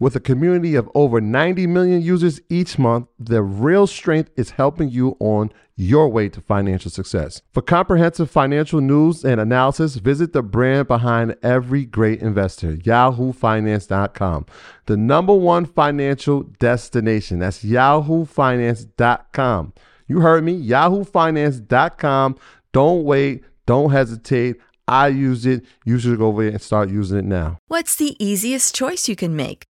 With a community of over 90 million users each month, the real strength is helping you on your way to financial success. For comprehensive financial news and analysis, visit the brand behind every great investor, yahoofinance.com. The number one financial destination. That's yahoofinance.com. You heard me, yahoofinance.com. Don't wait, don't hesitate. I use it. You should go over there and start using it now. What's the easiest choice you can make?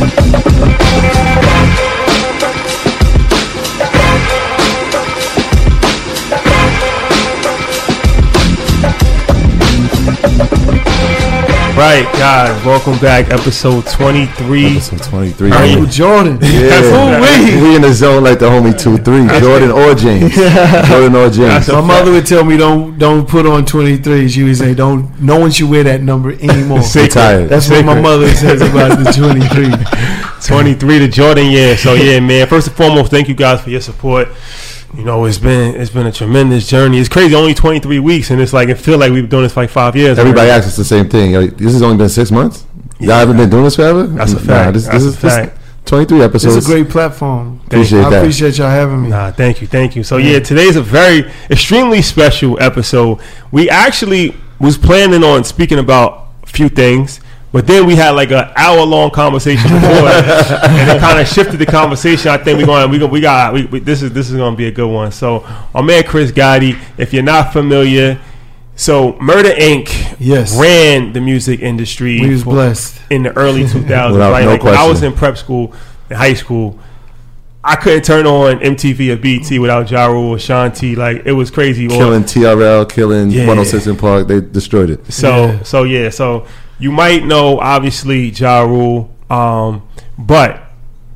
Thank you. Right, guys, welcome back. Episode 23. Episode 23. Are you Jordan. Yeah, Ooh-wee. we in the zone like the homie 2 3. Jordan or James. Jordan or James. My mother would tell me don't don't put on 23. She would say don't no one should wear that number anymore. Retired. That's what my mother says about the 23. 23 to Jordan, yeah. So yeah, man. First and foremost, thank you guys for your support. You know, it's been it's been a tremendous journey. It's crazy, only 23 weeks, and it's like it feel like we've been doing this for like five years. Everybody already. asks us the same thing. Like, This has only been six months? Y'all haven't been doing this forever? That's a Nah, fact. this, That's this a is this- fact. 23 episodes. It's a great platform. Appreciate I that. appreciate y'all having me. Nah, thank you, thank you. So yeah, today's a very extremely special episode. We actually was planning on speaking about a few things, but then we had like an hour long conversation before, and it kind of shifted the conversation. I think we're going, we go, we got, we, we, this is this is going to be a good one. So our man Chris Gotti, if you're not familiar. So Murder Inc. Yes. ran the music industry We was for- blessed. in the early 2000s. Without right? no like when I was in prep school, in high school, I couldn't turn on MTV or BT without Ja Rule or Ashanti. Like it was crazy. Or- Killing TRL, killing Yeah. 106 in Park. They destroyed it. so Yeah. so yeah. So you might know obviously Ja Rule, um, but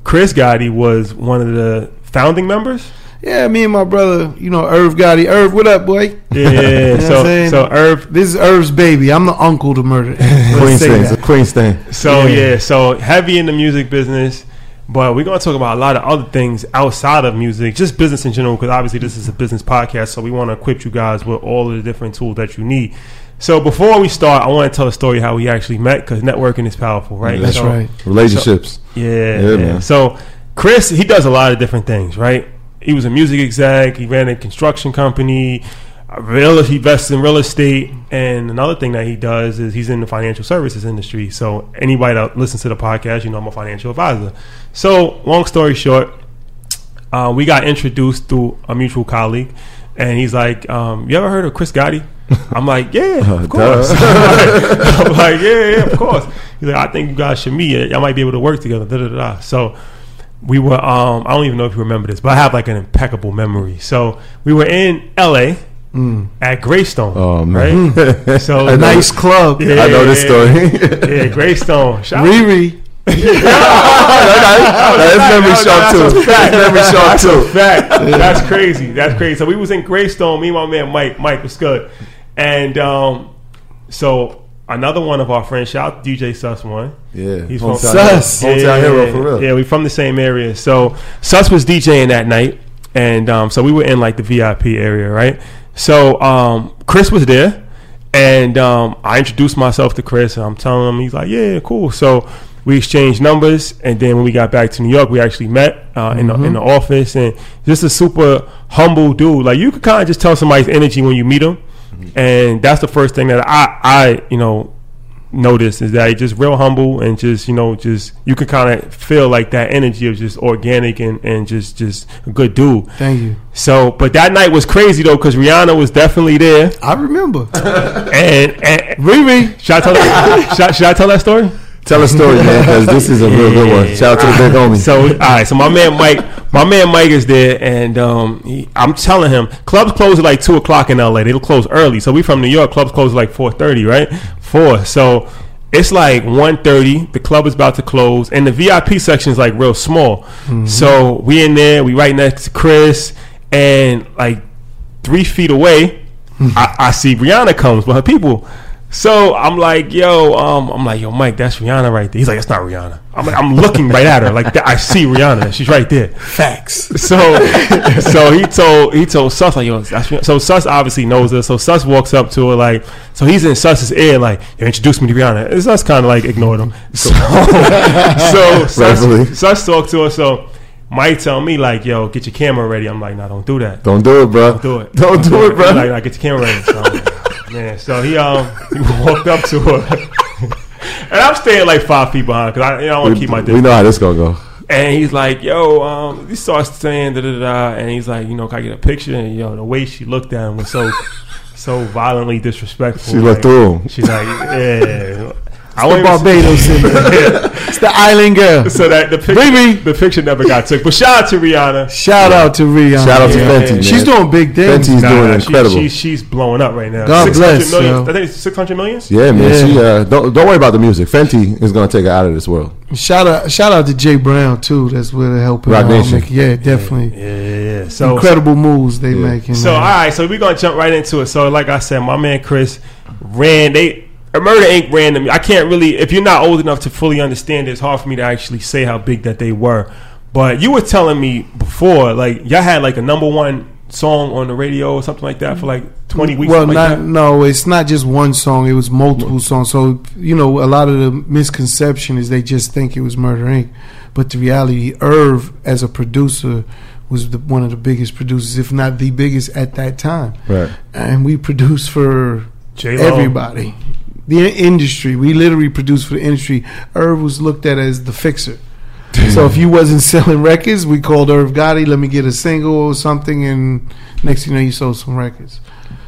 Chris Gotti was one of the founding members. Yeah, me and my brother, you know, Irv Gotti. Irv, what up, boy? Yeah. You know what I'm so saying? so Irv. This is Irv's baby. I'm the uncle to murder. Let's Queen's thing. It's a that. Queen's thing. So Yeah. yeah. So heavy in the music business. But we're going to talk about a lot of other things outside of music, just business in general, because obviously this is a business podcast. So we want to equip you guys with all of the different tools that you need. So before we start, I want to tell a story how we actually met, because networking is powerful, right? That's So- right. Relationships. Yeah, Yeah, yeah. man. So Chris, he does a lot of different things, right? he was a music exec. He ran a construction company. uh, Real, he invests in real estate, and another thing that he does is he's in the financial services industry. So anybody that listens to the podcast, you know I'm a financial advisor. So long story short, uh, we got introduced through a mutual colleague, and he's like, um, "You ever heard of Chris Gotti?" I'm like, "Yeah, of course." I'm like, "Yeah, yeah, of course." He's like, "I think you guys should meet. Y'all might be able to work together." Da, da, da. So we were. Um, I don't even know if you remember this, but I have like an impeccable memory. So we were in L.A. at Greystone. Oh, man. right? So A nice club. Yeah, I know this story. Yeah, Greystone. Shout out- Riri. That's memory that's too. That's memory a too. fact. That's crazy. That's crazy. So we was in Greystone. Me and my man Mike. Mike was good. And um, so another one of our friends, shout out to DJ Sus one. Yeah, He's hometown, from. Sus. hometown hero for real. Yeah, we from the same area. So Sus was DJing that night, and um, so we were in like the VIP area, right? So um, Chris was there, and um, I introduced myself to Chris, and I'm telling him he's like, "Yeah, cool." So we exchanged numbers, and then when we got back to New York, we actually met uh, in the in the office, and just a super humble dude. Like you could kind of just tell somebody's energy when you meet and that's the first thing that I I you know noticed is that he's just real humble and just you know just you can kind of feel like that energy of just organic and and just just a good dude. Thank you. So, but that night was crazy though because Rihanna was definitely there, I remember. and, and Riri. should I tell that, should, I- should I tell that story? Tell a story, man, because this is a real good one. Shout out to the big homie. So, all right. So my man Mike, my man Mike is there, and um, he, I'm telling him clubs close at like two o'clock in LA. They'll close early. So we from New York. Clubs close at like four thirty, right? Four. So it's like 1.30 The club is about to close, and the VIP section is like real small. So we in there. We right next to Chris, and like three feet away, I, I see Rihanna comes with her people. So I'm like, yo, um, I'm like, yo, Mike, that's Rihanna right there. He's like, it's not Rihanna. I'm like, I'm looking right at her, like. I see Rihanna. She's right there. Facts. So, so he told he told Sus like, yo, that's Rihanna. so Sus obviously knows her. So Sus walks up to her like, so he's in Sus's ear like, yo, introduce me to Rihanna. And Sus kind of like ignored him. So, so Rightfully. Sus, Sus talked to her. So Mike tell me like, yo, get your camera ready. I'm like, nah, don't do that Don't do it, bro. do it. Don't do it, bro. Like, like get your camera ready. So, I'm man, so he um he walked up to her, and I'm staying like five feet behind because I you know, I want to keep my distance. we know how this gonna go. And he's like, yo, um, he starts saying da da da, da, and he's like, you know, can I get a picture? And yo, know, the way she looked at him was so so violently disrespectful. She looked Like, through him. She's like, yeah. I The Barbados in there. It's the island girl. So that the picture, Riri. the picture never got took. But shout out to Rihanna. Shout out to Rihanna. Shout out to Yeah. Fenty, man. She's doing big things. Fenty's Nah, doing she- incredible. she- she's blowing up right now. God bless, million- yo. I think it's six hundred millions. yeah, man. Yeah. She uh, don't don't worry about the music. Fenty is gonna take her out of this world. Shout out, shout out to Jay Brown too. That's where they're helping. Roc. Nation. Make- Yeah, definitely. Yeah, yeah, yeah. So Incredible moves they Yeah. making. So man. all right, so we're gonna jump right into it. So like I said, my man Chris ran they Murder Inc. random. I can't really if you're not old enough to fully understand it, it's hard for me to actually say how big that they were. But you were telling me before, like y'all had like a number one song on the radio or something like that for like twenty weeks. well, not like no, it's not just one song. It was multiple songs. So you know, a lot of the misconception is they just think it was Murder Inc. But the reality, Irv as a producer was the, one of the biggest producers, if not the biggest at that time. Right. And we produced for J-Lo. everybody, the industry. We literally produced for the industry. Irv was looked at as the fixer. so if you wasn't selling records, we called Irv Gotti. Let me get a single or something, and next thing you know, you sold some records.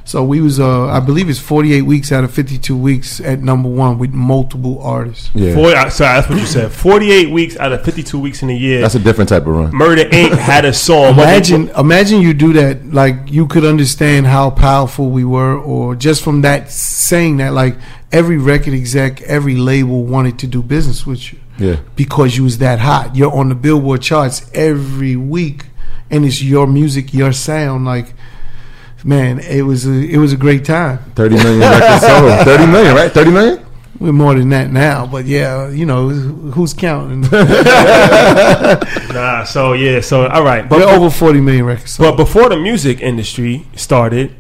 So we was, uh, I believe, it's 48 weeks out of 52 weeks at number one with multiple artists. Yeah. Forty, uh, sorry, that's what you said. Forty-eight weeks out of fifty-two weeks in a year. That's a different type of run. Murder Inc. had a song. What they- Imagine, imagine you do that. Like you could understand how powerful we were, or just from that saying that, like every record exec, every label wanted to do business with you Yeah. because you was that hot. You're on the Billboard charts every week, and it's your music, your sound. Like, man, it was a it was a great time. Thirty million records sold. Thirty million, right? Thirty million. We're more than that now, but yeah, you know who's counting? Nah, so yeah, so all right, but We're over 40 million records. sold. But before the music industry started,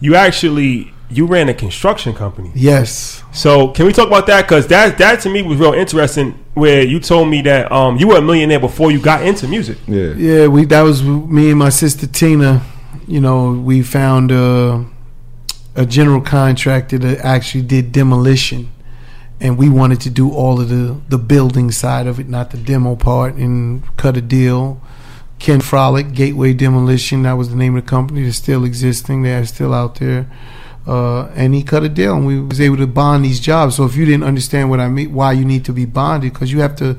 you actually you ran a construction company. Yes. So can we talk about that? Because that that to me was real interesting. Where you told me that um, you were a millionaire before you got into music. Yeah. Yeah, we that was me and my sister Tina. You know, we found uh, a general contractor that actually did demolition, and we wanted to do all of the the building side of it, not the demo part, and cut a deal. Ken Frolic, Gateway Demolition, that was the name of the company. They're still existing. They're still out there. Uh, and he cut a deal, and we was able to bond these jobs. So if you didn't understand what I mean, why you need to be bonded, because you have to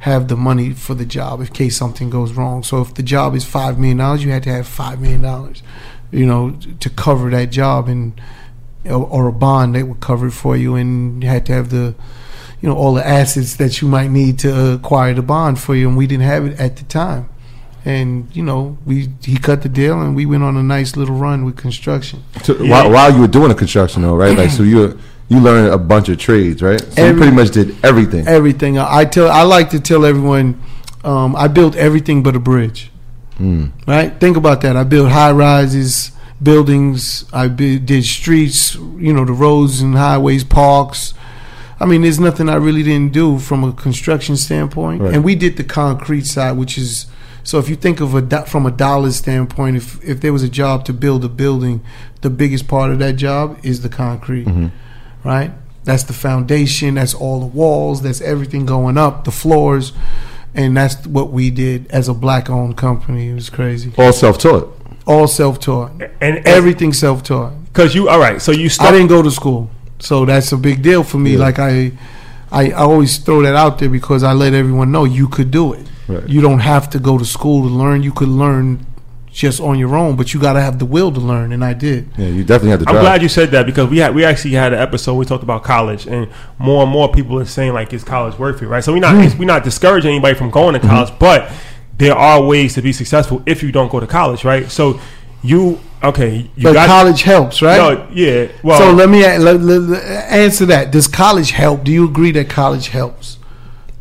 have the money for the job in case something goes wrong. So if the job is five million dollars, you had to have five million dollars, you know, to cover that job, and or, a bond that would cover it for you, and you had to have the, you know, all the assets that you might need to acquire the bond for you, and we didn't have it at the time. And you know, we he cut the deal, and we went on a nice little run with construction. So, while, while you were doing the construction, though, right? Like, so you you learned a bunch of trades, right? So you pretty much did everything. everything. I tell I like to tell everyone um, I built everything but a bridge. Mm. Right? Think about that. I built high rises, buildings. I bu- did streets. You know, the roads and highways, parks. I mean, there's nothing I really didn't do from a construction standpoint. Right. And we did the concrete side, which is so. If you think of a do- from a dollar standpoint, if if there was a job to build a building, the biggest part of that job is the concrete right? That's the foundation. That's all the walls. That's everything going up, the floors, and that's what we did as a black-owned company. It was crazy. All self-taught. All self-taught. And Everything self-taught. because you all right. So you I didn't go to school, so that's a big deal for me. Yeah. Like I, I, I always throw that out there because I let everyone know you could do it. Right. You don't have to go to school to learn. You could learn just on your own, but you got to have the will to learn, and I did. Yeah, you definitely had to I'm glad you said that because we had we actually had an episode we talked about college and more and more people are saying like is college worth it right so we're not Hmm. we're not discouraging anybody from going to college but there are ways to be successful if you don't go to college right so you okay you But got college helps, right? no yeah well so let me let, let- let- answer that. Does college help? Do you agree that college helps?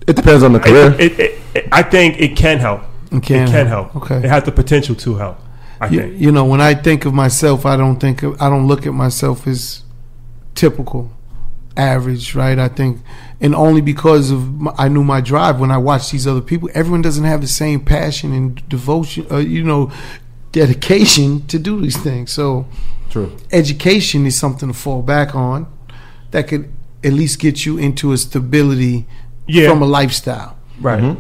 it depends on the career. it, it, it, it, I think it can help It can it can help. help Okay. it has the potential to help I You, think you know, when I think of myself, I don't think of, I don't look at myself as typical, average, right? I think, and only because of my, I knew my drive when I watched these other people. Everyone doesn't have the same passion and devotion, uh, you know, dedication to do these things. So, True. education is something to fall back on that could at least get you into a stability Yeah. from a lifestyle. right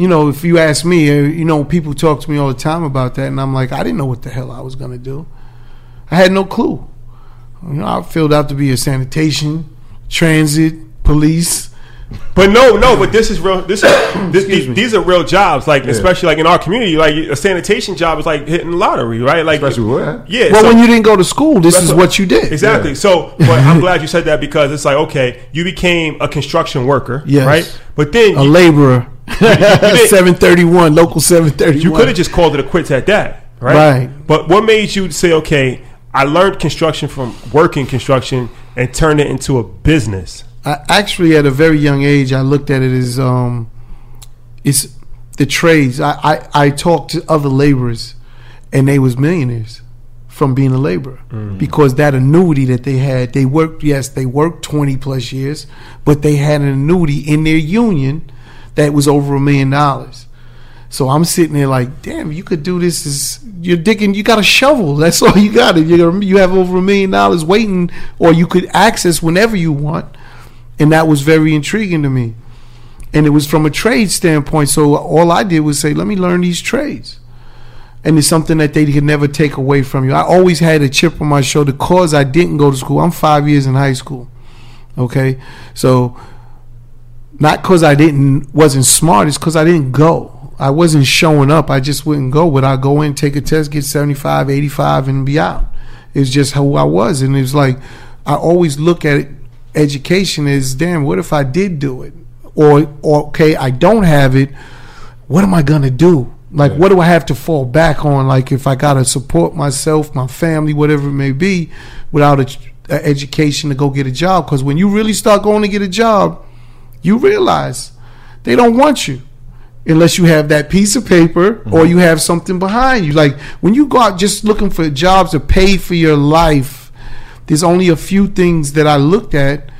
You know, if you ask me, uh, you know, people talk to me all the time about that, and I'm like, I didn't know what the hell I was going to do. I had no clue. You know, I filled out to be a sanitation, transit, police. But no, no. But this is real. This, is, this these, these are real jobs. Like especially like in our community, like a sanitation job is like hitting the lottery, right? Like Especially where? Yeah. Well, so- when you didn't go to school, this is what- what you did. Exactly. So, but I'm glad you said that because it's like okay, you became a construction worker, Yes. right? But then A you, laborer. did- 731, local 731. you could have just called it a quits at that, right? Right. But what made you say, okay, I learned construction from working construction and turned it into a business? I actually at a very young age I looked at it as um it's the trades. I, I, I talked to other laborers and they was millionaires from being a laborer because that annuity that they had, they worked yes, they worked twenty plus years, but they had an annuity in their union that was over a million dollars. So I'm sitting there like, damn, you could do this. Is you're digging? You got a shovel. That's all you got. You you have over a million dollars waiting, or you could access whenever you want, and that was very intriguing to me. And it was from a trade standpoint. So all I did was say, let me learn these trades, and it's something that they could never take away from you. I always had a chip on my shoulder because I didn't go to school. I'm five years in high school. Okay, so not because I didn't wasn't smart. It's because I didn't go. I wasn't showing up. I just wouldn't go. Would I go in, take a test, get 75, 85, and be out. It's just who I was, and it's like I always look at it, education as damn. What if I did do it, or, or okay, I don't have it. What am I gonna do? Like, what do I have to fall back on? Like, if I gotta support myself, my family, whatever it may be, without a, a education to go get a job. Because when you really start going to get a job, you realize they don't want you unless you have that piece of paper or you have something behind you. Like when you go out just looking for jobs to pay for your life, there's only a few things that I looked at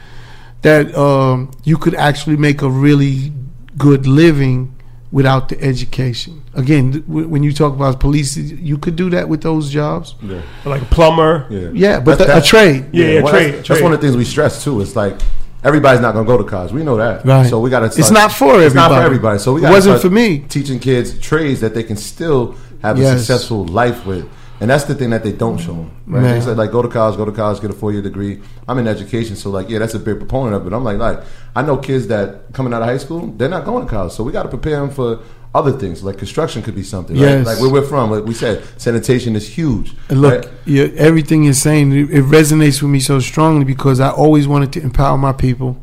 that um, you could actually make a really good living without the education. Again, th- when you talk about police, you could do that with those jobs. Yeah. like a plumber. Yeah. Yeah, but That's- the, a that's- trade. Yeah, yeah, well, trade, that's, trade. that's one of the things we stress too. It's like everybody's not going to go to college. We know that. Right. So we got to. It's not for everybody. It's not for everybody. So we It got. wasn't for me. Teaching kids trades that they can still have a successful life with. And that's the thing that they don't show them. Right? Man. They said like go to college, go to college, get a four year degree. I'm in education, so like yeah, that's a big proponent of it. I'm like like I know kids that coming out of high school, they're not going to college, so we got to prepare them for other things. Like construction could be something. Right? Yes. Like where we're from, like we said, sanitation is huge. And look, right? everything you're saying it, it resonates with me so strongly because I always wanted to empower my people.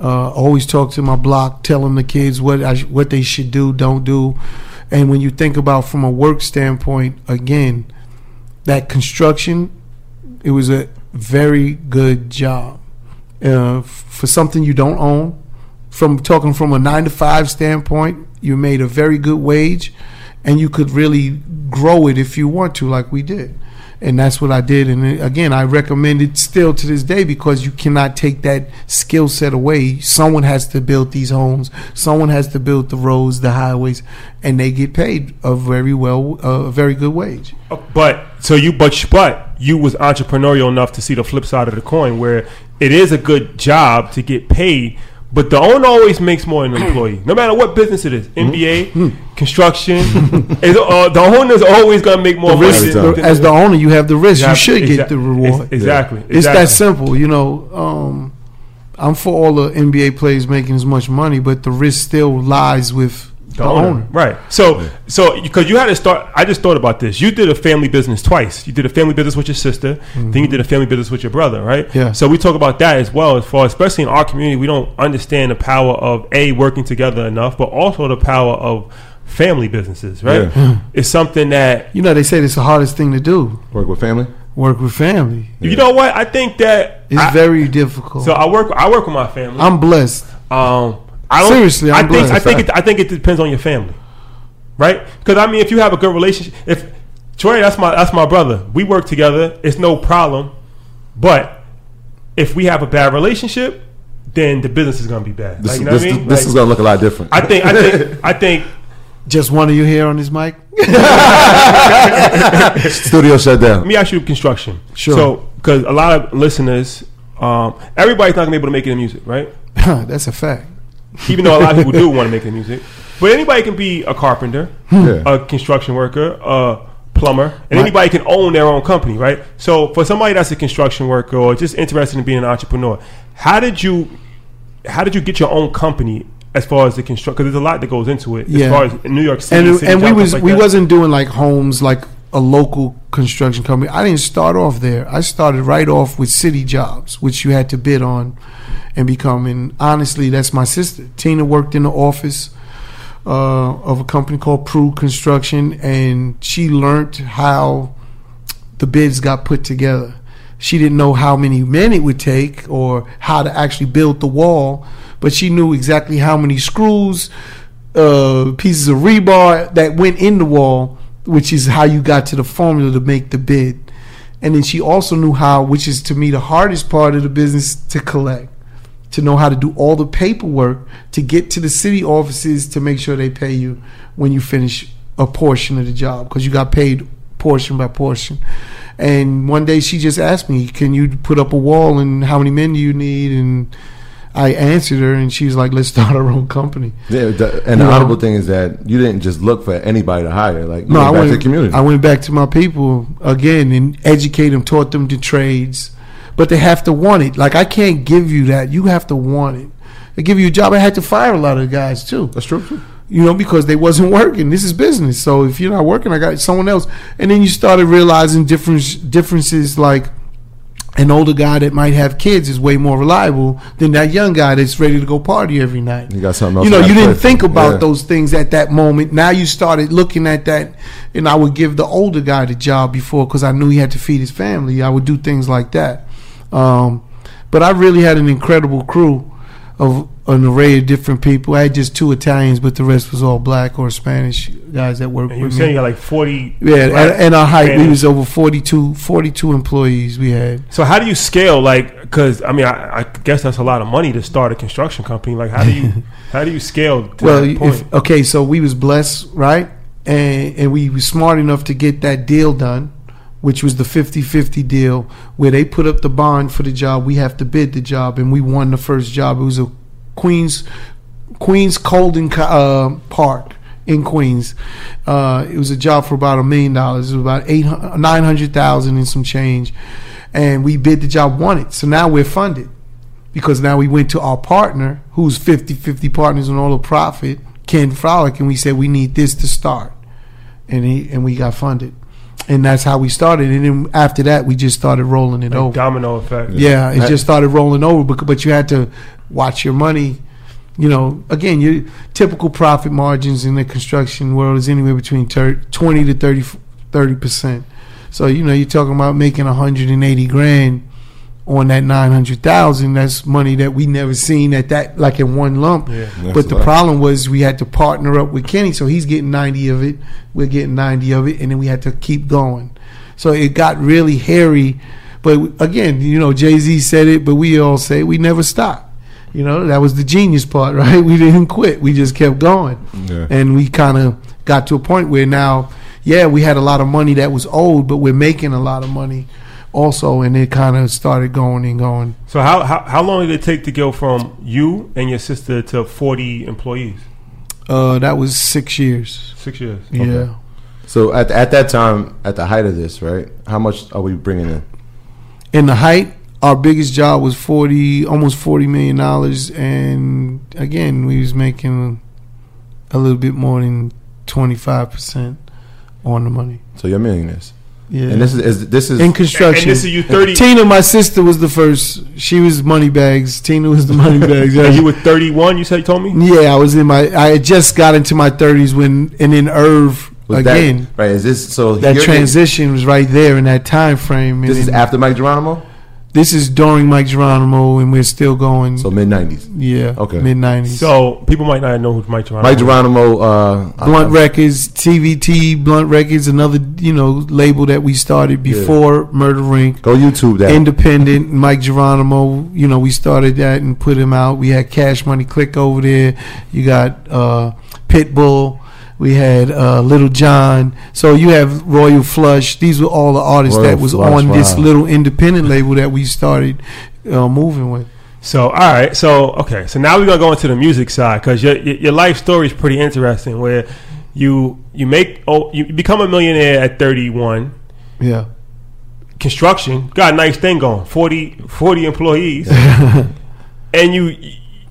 Uh, always talk to my block, telling the kids what I what they should do, don't do. And when you think about from a work standpoint, again, that construction, it was a very good job uh, for something you don't own. From talking from a nine to five standpoint, you made a very good wage, and you could really grow it if you want to, like we did. And that's what I did. And uh, again, I recommend it still to this day because you cannot take that skill set away. Someone has to build these homes. Someone has to build the roads, the highways, and they get paid a very well, a very good wage. Uh, But so you, but but you was entrepreneurial enough to see the flip side of the coin, where it is a good job to get paid, but the owner always makes more than an employee, no matter what business it is, NBA, construction. is, uh, the owner's always gonna make more The money. risk, than- the- as the owner, you have the risk. You should get exact- the reward. ex- Exactly. It's exactly. that simple, you know. Um, I'm for all the NBA players making as much money, but the risk still lies with the, owner. Right. So, so because you had to start, I just thought about this. You did a family business twice. You did a family business with your sister, then you did a family business with your brother, right? Mm-hmm. Yeah. So we talk about that as well. As far, especially in our community, we don't understand the power of a working together enough, but also the power of family businesses, right? Yeah. It's something that You know, they say it's the hardest thing to do. Work with family. Work with family. you know what I think that It's I- very difficult. So I work. I work with my family. I'm blessed. Um, I don't, Seriously, I'm I think. I think it, I think it depends on your family, right? Because I mean, if you have a good relationship, if Troy, that's my that's my brother. We work together. It's no problem. But if we have a bad relationship, then the business is going to be bad. This, Like, you know this, what I mean? this Like, is going to look a lot different. I think I think I think Just one of you here on this mic? Studio shut down. let me ask you construction. Sure. So because a lot of listeners, um, everybody's not going to be able to make it in music, right? That's a fact. Even though a lot of people do want to make it in music, but anybody can be a carpenter. Hmm. Yeah. a construction worker, a plumber, and Right. anybody can own their own company, right? So for somebody that's a construction worker or just interested in being an entrepreneur, how did you how did you get your own company as far as the construct? Because there's a lot that goes into it. Yeah. As far as New York City, and city and we was like we that. wasn't doing like homes like a local construction company. I didn't start off there. I started right off with city jobs, which you had to bid on and become. And honestly, that's my sister. Tina worked in the office uh, of a company called Prue Construction, and she learned how the bids got put together. She didn't know how many men it would take or how to actually build the wall, but she knew exactly how many screws, uh, pieces of rebar that went in the wall, which is how you got to the formula to make the bid. And then she also knew how, which is to me the hardest part of the business, to collect, to know how to do all the paperwork to get to the city offices to make sure they pay you when you finish a portion of the job because you got paid portion by portion. And one day she just asked me, "Can you put up a wall and how many men do you need?" And I answered her, and she's like, "Let's start our own company." Yeah, the, and You the know? honorable thing is that you didn't just look for anybody to hire. Like No, I went back went to the community. I went back to my people again and educate them, taught them the trades, but they have to want it. Like I can't give you that. You have to want it. They give you a job. I had to fire a lot of guys too. That's true. too. You know, because they wasn't working. This is business. So if you're not working, I got someone else. And then you started realizing difference differences like an older guy that might have kids is way more reliable than that young guy that's ready to go party every night You got something else. you know, you didn't pray for. think about Yeah. those things at that moment. Now you started looking at that, and I would give the older guy the job before because I knew he had to feed his family. I would do things like that. Um, but I really had an incredible crew of an array of different people. I had just two Italians, but the rest was all black or Spanish guys that worked And you were with saying me. you like 40. Yeah, and, and our height, we was over 42, 42 employees we had. So how do you scale? Like, because I mean, I, I guess that's a lot of money to start a construction company. Like, how do you how do you scale to well, that point? if, okay, so we was blessed, right? And and we was smart enough to get that deal done, which was the 50-50 deal where they put up the bond for the job, we have to bid the job and we won the first job. It was a Queens Queens Colden uh, Park in Queens. Uh, it was a job for about a million dollars. It was about eight nine hundred thousand and some change, and we bid the job, won it. So now we're funded because now we went to our partner, who's 50-50 partners on all the profit, Ken Frolic, and we said we need this to start, and he and we got funded, and that's how we started. And then after that, we just started rolling it Like over. domino effect. Yeah, it just started rolling over, but, but you had to watch your money. You know, again, your typical profit margins in the construction world is anywhere between thir- 20 to 30 percent. So you know, you're talking about making 180 grand on that 900,000. That's money that we never seen at that like in one lump. Yeah. But the a lot. problem was we had to partner up with Kenny, so he's getting 90 of it, we're getting 90 of it, and then we had to keep going. So it got really hairy. But again, you know, Jay Z said it, but we all say we never stop. You know, that was the genius part, right? We didn't quit. We just kept going. Yeah. And we kind of got to a point where now, yeah, we had a lot of money that was old but we're making a lot of money also. And it kind of started going and going. So how, how how long did it take to go from you and your sister to 40 employees? Uh, that was six years. Six years. Yeah. So at at that time, at the height of this, right? How much are we bringing in? in the height, our biggest job was forty, almost forty million dollars, and again, we was making a little bit more than twenty five percent on the money. So you're millionaires, Yeah, and this is, is this is in construction. and this is you 30. Tina, my sister, was the first. She was money bags. Tina was the money bags. and you were 31. You said you told me. yeah, I was in my. I had just got into my thirties when, and then Irv was again. that, right? Is this so? that you're- transition was right there in that time frame. and This is then- after Mic Geronimo, This is during Mic Geronimo, and we're still going. so mid '90s. yeah, Okay. mid nineties. So people might not know who Mic Geronimo. Mike is. Geronimo, uh, Blunt I- Records, TVT, Blunt Records, another you know label that we started before Murder Inc. Go YouTube that. Independent, Mic Geronimo. You know, we started that and put him out. We had Cash Money Click over there. You got uh, Pitbull. We had uh, Little John. So you have Royal Flush. These were all the artists Royal that was Flush, on this little independent label that we started uh, moving with. So all right, so okay, so now we're gonna go into the music side because your, your your life story is pretty interesting. Where you you make oh you become a millionaire at 31. Yeah. Construction got a nice thing going, 40, 40 employees, and you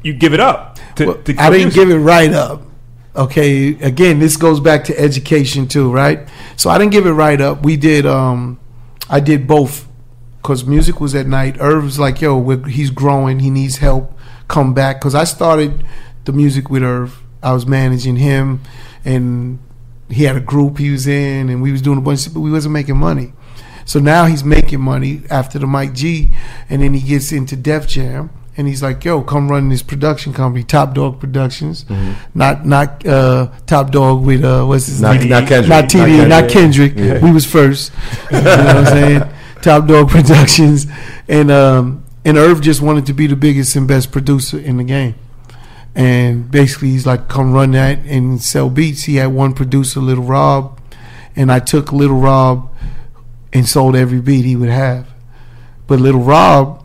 you give it up. To, Well, to I didn't give it right up. Okay, again, this goes back to education too, right? So I didn't give it right up. We did, um, I did both, because music was at night. Irv was like, "Yo, he's growing. He needs help. Come back." Because I started the music with Irv. I was managing him, and he had a group he was in, and we was doing a bunch, of, but we wasn't making money. So now he's making money after the Mic G, and then he gets into Def Jam, and he's like, "Yo, come run this production company, Top Dog Productions, not not uh, Top Dog with uh, what's his not, name? not Kendrick. not TD, not Kendrick. Yeah. We was first. you know what I'm saying? Top Dog Productions, and um, and Irv just wanted to be the biggest and best producer in the game. And basically, he's like, "Come run that and sell beats." He had one producer, Little Rob, and I took Little Rob and sold every beat he would have. But Little Rob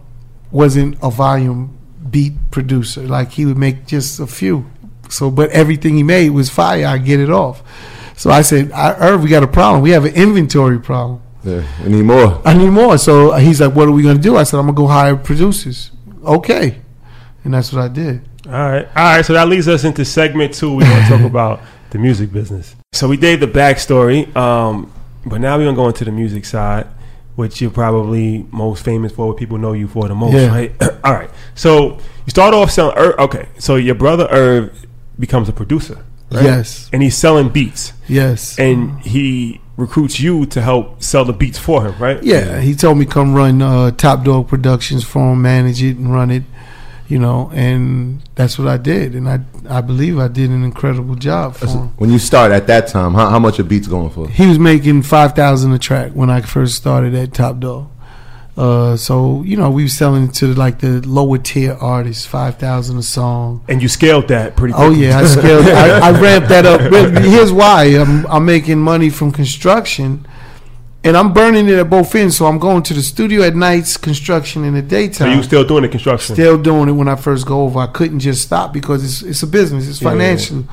wasn't a volume beat producer; like he would make just a few. So, but everything he made was fire. I get it off. So I said, I, Irv, we got a problem. We have an inventory problem. Yeah, we need more. I need more. So he's like, what are we going to do? I said, I'm going to go hire producers. Okay. And that's what I did. All right, all right. So that leads us into segment two. We're gonna talk about the music business. So we did the backstory, um, but now we're gonna go into the music side, which you're probably most famous for. What people know you for the most, Yeah. right? all right. So you start off selling. Irv, okay, so your brother Irv becomes a producer, right? Yes. and he's selling beats, Yes. and he recruits you to help sell the beats for him, right? Yeah, he told me come run uh, Top Dog Productions for him, manage it and run it. You know, and that's what I did, and I I believe I did an incredible job for him. When you start at that time, how, how much a beat's going for? He was making five thousand a track when I first started at Top Dog. Uh, so you know we were selling to like the lower tier artists, five thousand a song. And you scaled that pretty. Quickly. Oh yeah, I scaled. I, I ramped that up. Here's why: I'm, I'm making money from construction, and I'm burning it at both ends. So I'm going to the studio at nights, construction in the daytime. So you still doing the construction? Still doing it when I first go over. I couldn't just stop because it's it's a business. It's Yeah. financial,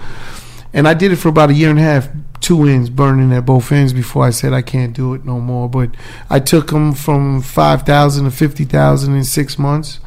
and I did it for about a year and a half, two ends burning at both ends before I said I can't do it no more. But I took them from five thousand to fifty thousand in six months.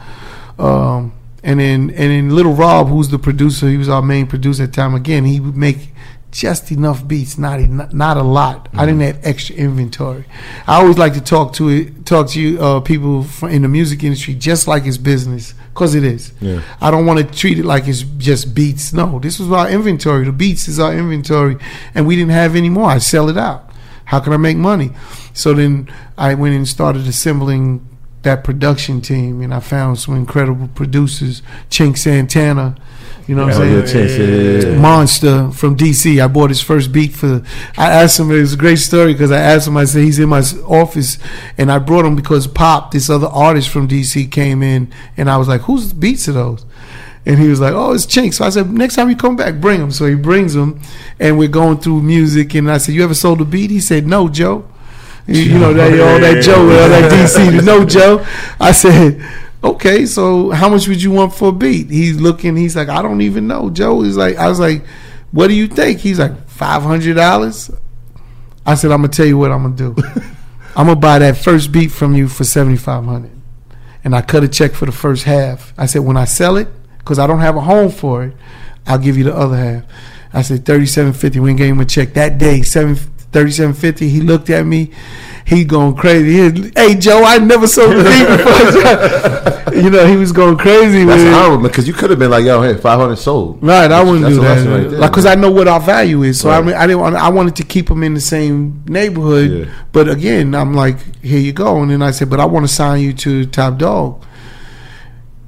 Um, and then and then Little Rob, who's the producer, he was our main producer at the time. Again, he would make just enough beats, not en- not a lot. I didn't have extra inventory. I always like to talk to it, talk to you uh, people in the music industry just like it's business, cause it is. Yeah. I don't want to treat it like it's just beats. No, this was our inventory. The beats is our inventory, and we didn't have any more. I sell it out. How can I make money? So then I went and started assembling that production team, and I found some incredible producers. Chink Santana, you know what I'm saying? Chance, yeah, yeah. Monster from DC. I bought his first beat for. I asked him. It was a great story because I asked him. I said he's in my office, and I brought him because Pop, this other artist from DC, came in, and I was like, "Whose beats are those?" And he was like, "Oh, it's Chink." So I said, "Next time you come back, bring him." So he brings him, and we're going through music. And I said, "You ever sold a beat?" He said, "No, Joe." You, you know that all that Joe, all that DC. No, Joe. I said, "Okay, so how much would you want for a beat?" He's looking. He's like, "I don't even know." Joe is like, "I was like, what do you think?" He's like, 500 dollars." I said, "I'm gonna tell you what I'm gonna do. I'm gonna buy that first beat from you for 7,500." And I cut a check for the first half. I said, "When I sell it, because I don't have a home for it, I'll give you the other half." I said, 3750. We gave him a check that day, seven. 3750 he looked at me he going crazy he, hey joe i never sold a beat before you know he was going crazy That's with it. honorable because you could have been like, yo, hey, 500 sold. Right, I wouldn't do that. right there, like, cause man. I know what our value is. So I mean, I didn't want. I wanted to keep him in the same neighborhood. Yeah. But again, I'm like, here you go. And then I said, but I want to sign you to Top Dog.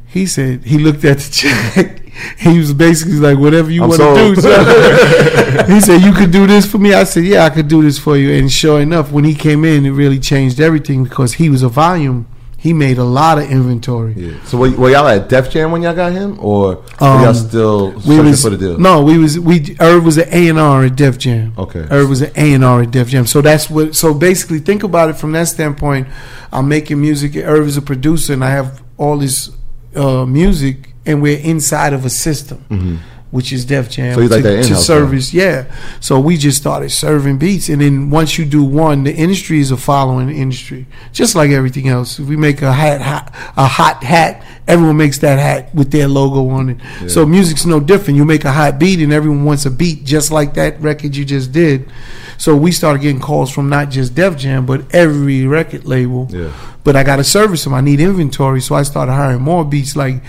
He said he looked at the check. He was basically like, whatever you want to do. So he said, you could do this for me. I said, yeah, I could do this for you. And sure enough, when he came in, it really changed everything because he was a volume. He made a lot of inventory. Yeah. So were, were y'all at Def Jam when y'all got him, or were Um, y'all still we was for the deal? no, we was we Irv was an A and R at Def Jam. Okay. Irv was an A and R at Def Jam. So that's what. So basically, think about it from that standpoint. I'm making music. Irv is a producer, and I have all this uh, music, and we're inside of a system. Mm-hmm. Which is Def Jam. So he's like to, that to service, yeah. So we just started serving beats, and then once you do one, the industry is a following industry, just like everything else. If we make a hat, hat a hot hat, everyone makes that hat with their logo on it. So music's no different. You make a hot beat, and everyone wants a beat just like that record you just did. So we started getting calls from not just Def Jam, but every record label. Yeah. But I got to service them. I need inventory, so I started hiring more beats like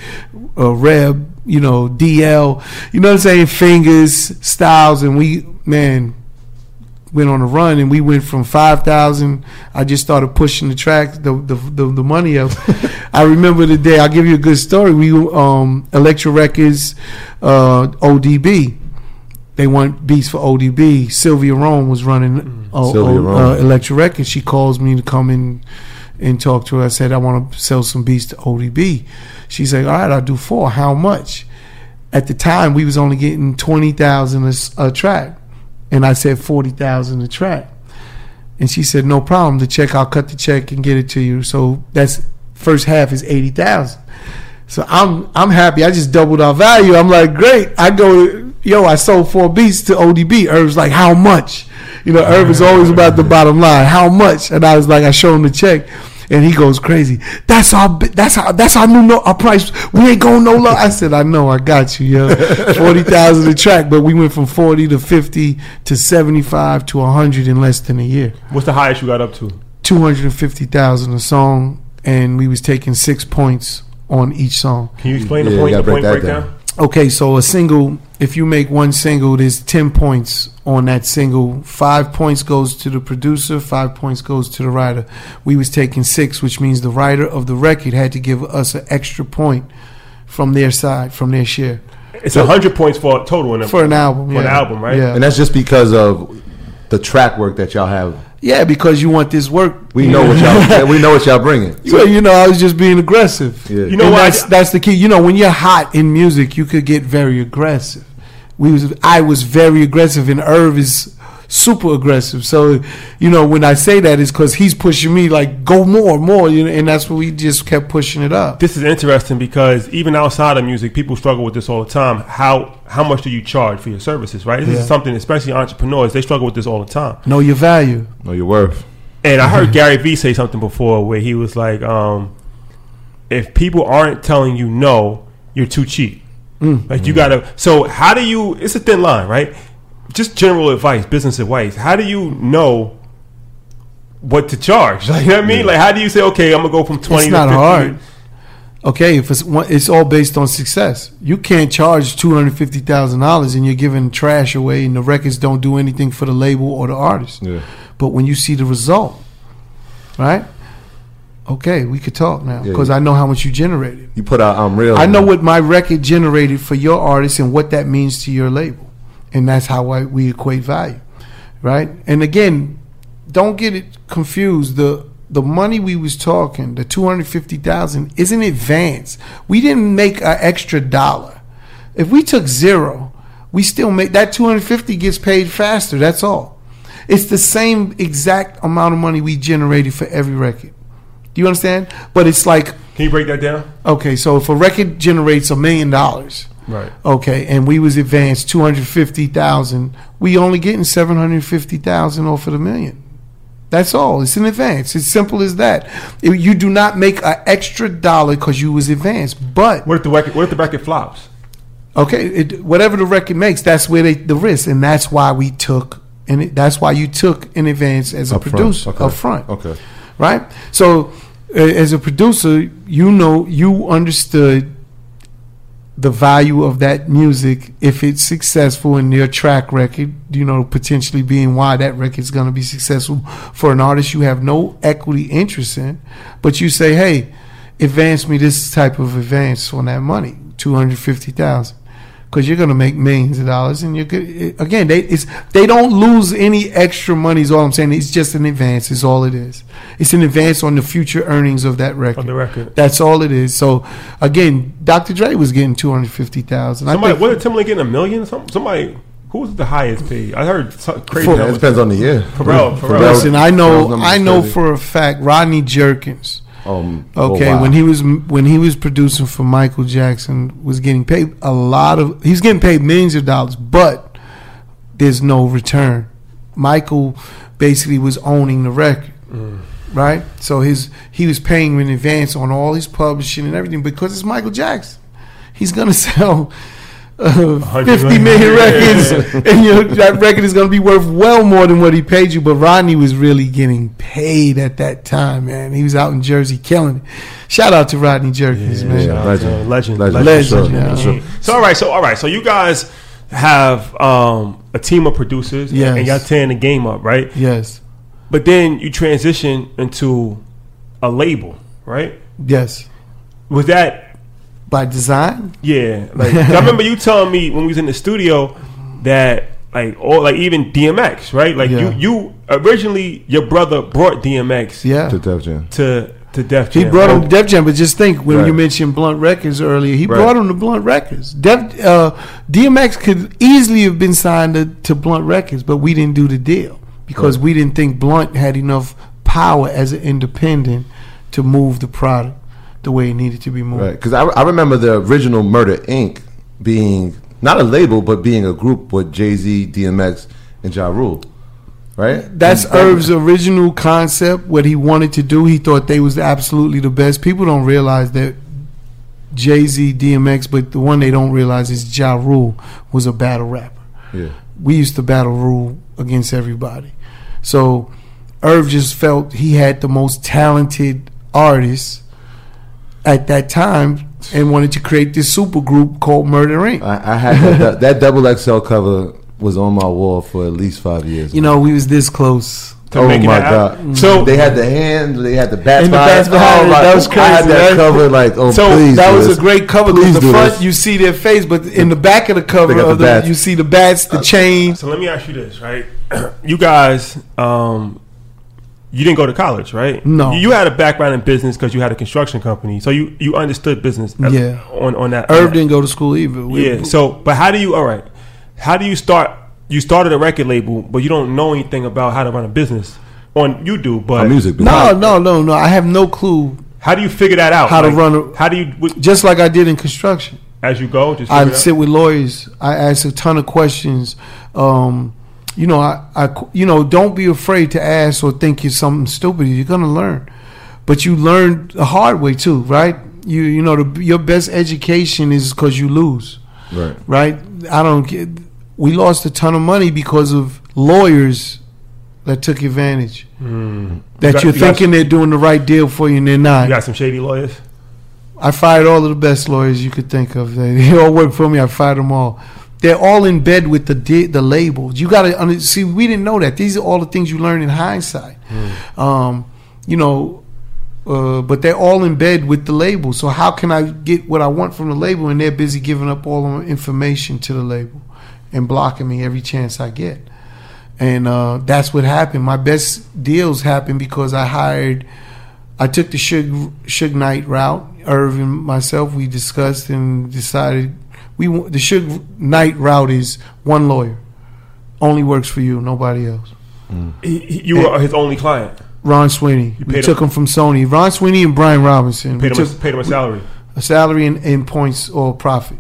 uh, Reb, you know, DL, you know what I'm saying, Fingers, Styles, and we man went on a run and we went from five thousand. I just started pushing the track, the the the, the money up. I remember the day. I'll give you a good story. We um Elektra Records, uh, ODB. They want beats for ODB. Sylvia Rhone was running uh, Sylvia uh, Rhone. uh, Elektra Records. She calls me to come in and talked to her. I said I want to sell some beats to ODB. She's like, all right, I'll do four. How much? At the time, we was only getting twenty thousand a track, and I said forty thousand a track. And she said, no problem. The check, I'll cut the check and get it to you. So that's first half is eighty thousand. So I'm I'm happy. I just doubled our value. I'm like, great. I go, yo, I sold four beats to ODB. Irv's like, how much? You know, Irv is always about the bottom line. How much? And I was like, I show him the check. And he goes crazy. That's our that's our that's our new no, our price. We ain't going no low. I said, I know, I got you, yo. Forty thousand a track, but we went from forty to fifty to seventy five to hundred in less than a year. What's the highest you got up to? Two hundred and fifty thousand a song, and we was taking six points on each song. Can you explain Yeah, the point, the break point breakdown? down. Okay, so a single, if you make one single, there's 10 points on that single. Five points goes to the producer, five points goes to the writer. We was taking six, which means the writer of the record had to give us an extra point from their side, from their share It's a hundred points for a total in a, for an album. For an album, right? Yeah, And that's just because of the track work that y'all have. Yeah, because you want this work. We know what y'all. we know what y'all bringing. So you know, I was just being aggressive. Yeah. You know And what? That's that's the key. You know, when you're hot in music, you could get very aggressive. We was I was very aggressive, and Irv is super aggressive. So, you know, when I say that, it's because he's pushing me like go more, more. You know, and that's what we just kept pushing it up. This is interesting because even outside of music, people struggle with this all the time. How how much do you charge for your services? Right. This Yeah. is something, especially entrepreneurs, they struggle with this all the time. Know your value. Know your worth. And I heard Gary Vee say something before where he was like, um, if people aren't telling you no, you're too cheap. Like you gotta. So how do you? It's a thin line, right? Just general advice, business advice. How do you know what to charge? Like you know what I mean? Like how do you say, okay, I'm gonna go from twenty? It's to not 50? hard. Okay, if it's one, it's all based on success. You can't charge two hundred fifty thousand dollars and you're giving trash away, and the records don't do anything for the label or the artist. Yeah. But when you see the result, right? Okay, we could talk now because yeah. I know how much you generated. You put out I'm real. I know what my record generated for your artist and what that means to your label, and that's how I, we equate value, right? And again, don't get it confused. The the money we was talking, the two hundred fifty thousand, is in advance. We didn't make an extra dollar. If we took zero, we still make that two hundred fifty gets paid faster. That's all. It's the same exact amount of money we generated for every record. Do you understand? But it's like Can you break that down? Okay, so if a record generates a million dollars, Right. okay, and we was advanced two hundred fifty thousand, we only getting seven hundred fifty thousand off of the million. That's all. It's an advance. It's simple as that. You do not make an extra dollar because you was advanced, but What if the record? What if the record flops? okay, it, whatever the record makes, that's where they the risk, and that's why we took, and it, that's why you took in advance as a Up front. producer Okay. up front Okay. right? So, uh, as a producer, you know, you understood the value of that music if it's successful in their track record, you know, potentially being why that record's going to be successful for an artist you have no equity interest in, but you say, hey, advance me this type of advance on that money, 250000 because you're going to make millions of dollars, and you're good. Again, they it's they don't lose any extra money. Is all I'm saying. It's just an advance. Is all it is. It's an advance on the future earnings of that record. On the record. That's all it is. So again, Dr. Dre was getting two hundred fifty thousand. Somebody wasn't Timberlake getting a million? Some, somebody who was the highest paid? I heard some crazy. It depends on the year. Pharrell, Pharrell. Listen, I know, I know for a fact, Rodney Jerkins. Um, Okay, oh, wow. when he was when he was producing for Michael Jackson, was getting paid a lot of. He's getting paid millions of dollars, but there's no return. Michael basically was owning the record, right? So his he was paying in advance on all his publishing and everything because it's Michael Jackson. He's gonna sell. Uh, 50 million million. records, and you know, that record is going to be worth well more than what he paid you. But Rodney was really getting paid at that time, man. He was out in Jersey killing it. Shout out to Rodney Jerkins, man. yeah. Legend. legend, Legend. Legend, for sure, yeah. So all right, so all right, so you guys have um, a team of producers, Yes. and y'all tearing the game up, right? Yes, But then you transition into a label, right? yes. Was that By design, yeah? Like I remember you telling me when we was in the studio that like all like even DMX, right? Like Yeah. you you originally your brother brought DMX yeah. To Def Jam. to to Def Jam. He Jam. brought him to Def Jam, but just think when Right. you mentioned Blunt Records earlier, he Right. brought him to Blunt Records. Def, uh, DMX could easily have been signed to, to Blunt Records, but we didn't do the deal because Right. we didn't think Blunt had enough power as an independent to move the product the way it needed to be moved. Right, because I, I remember the original Murder Inc. being not a label, but being a group with Jay Z, DMX, and Ja Rule. Right? That's And Irv's original concept. What he wanted to do, he thought they was absolutely the best. People don't realize that Jay Z, DMX, but the one they don't realize is Ja Rule was a battle rapper. Yeah. We used to battle Rule against everybody. So Irv just felt he had the most talented artists at that time and wanted to create this super group called Murder Inc. I, I had that, that double XL cover was on my wall for at least five years. You know, we was this close. to oh making my that happen. god! So they had the hand, they had the bats And the behind. bats behind oh, it. That was I had that right? cover like, oh So please, That do was this. a great cover. Please Because the front this. you see their face, but in the back of the cover They got the the, you see the bats, the chain. So let me ask you this, right? you guys, um, you didn't go to college, right? No. You, you had a background in business because you had a construction company, so you you understood business. Yeah. On on that. Irv didn't go to school either. We- Yeah. So, but how do you? All right. How do you start? You started a record label, but you don't know anything about how to run a business. On you do, but A music No, no, no, no. I have no clue. How do you figure that out? How to run a- how do you w- Just like I did in construction. as you go? Just I figure it out? sit with lawyers. I ask a ton of questions. Um, you know, I, I, you know, don't be afraid to ask or think you're something stupid. You're gonna learn, but you learn the hard way too, right? You, you know, the, your best education is because you lose, Right. right? I don't get. We lost a ton of money because of lawyers that took advantage. That Hmm. You got- you're you got- thinking they're doing the right deal for you, and they're not. You got some shady lawyers. I fired all of the best lawyers you could think of. They, they all work for me. I fired them all. They're all in bed with the di- the labels. You got to see. We didn't know that. These are all the things you learn in hindsight. Um, you know, uh, but they're all in bed with the label. So how can I get what I want from the label? And they're busy giving up all the information to the label and blocking me every chance I get. And uh, that's what happened. My best deals happened because I hired. I took the Suge, Suge Knight route. Irv and myself, we discussed and decided we the Suge Knight route is one lawyer, only works for you, nobody else. He, he- you were his only client. Ron Sweeney, we paid took him from Sony. Ron Sweeney and Brian Robinson. Paid we him, took a, paid him a salary. a salary in, in points or profit.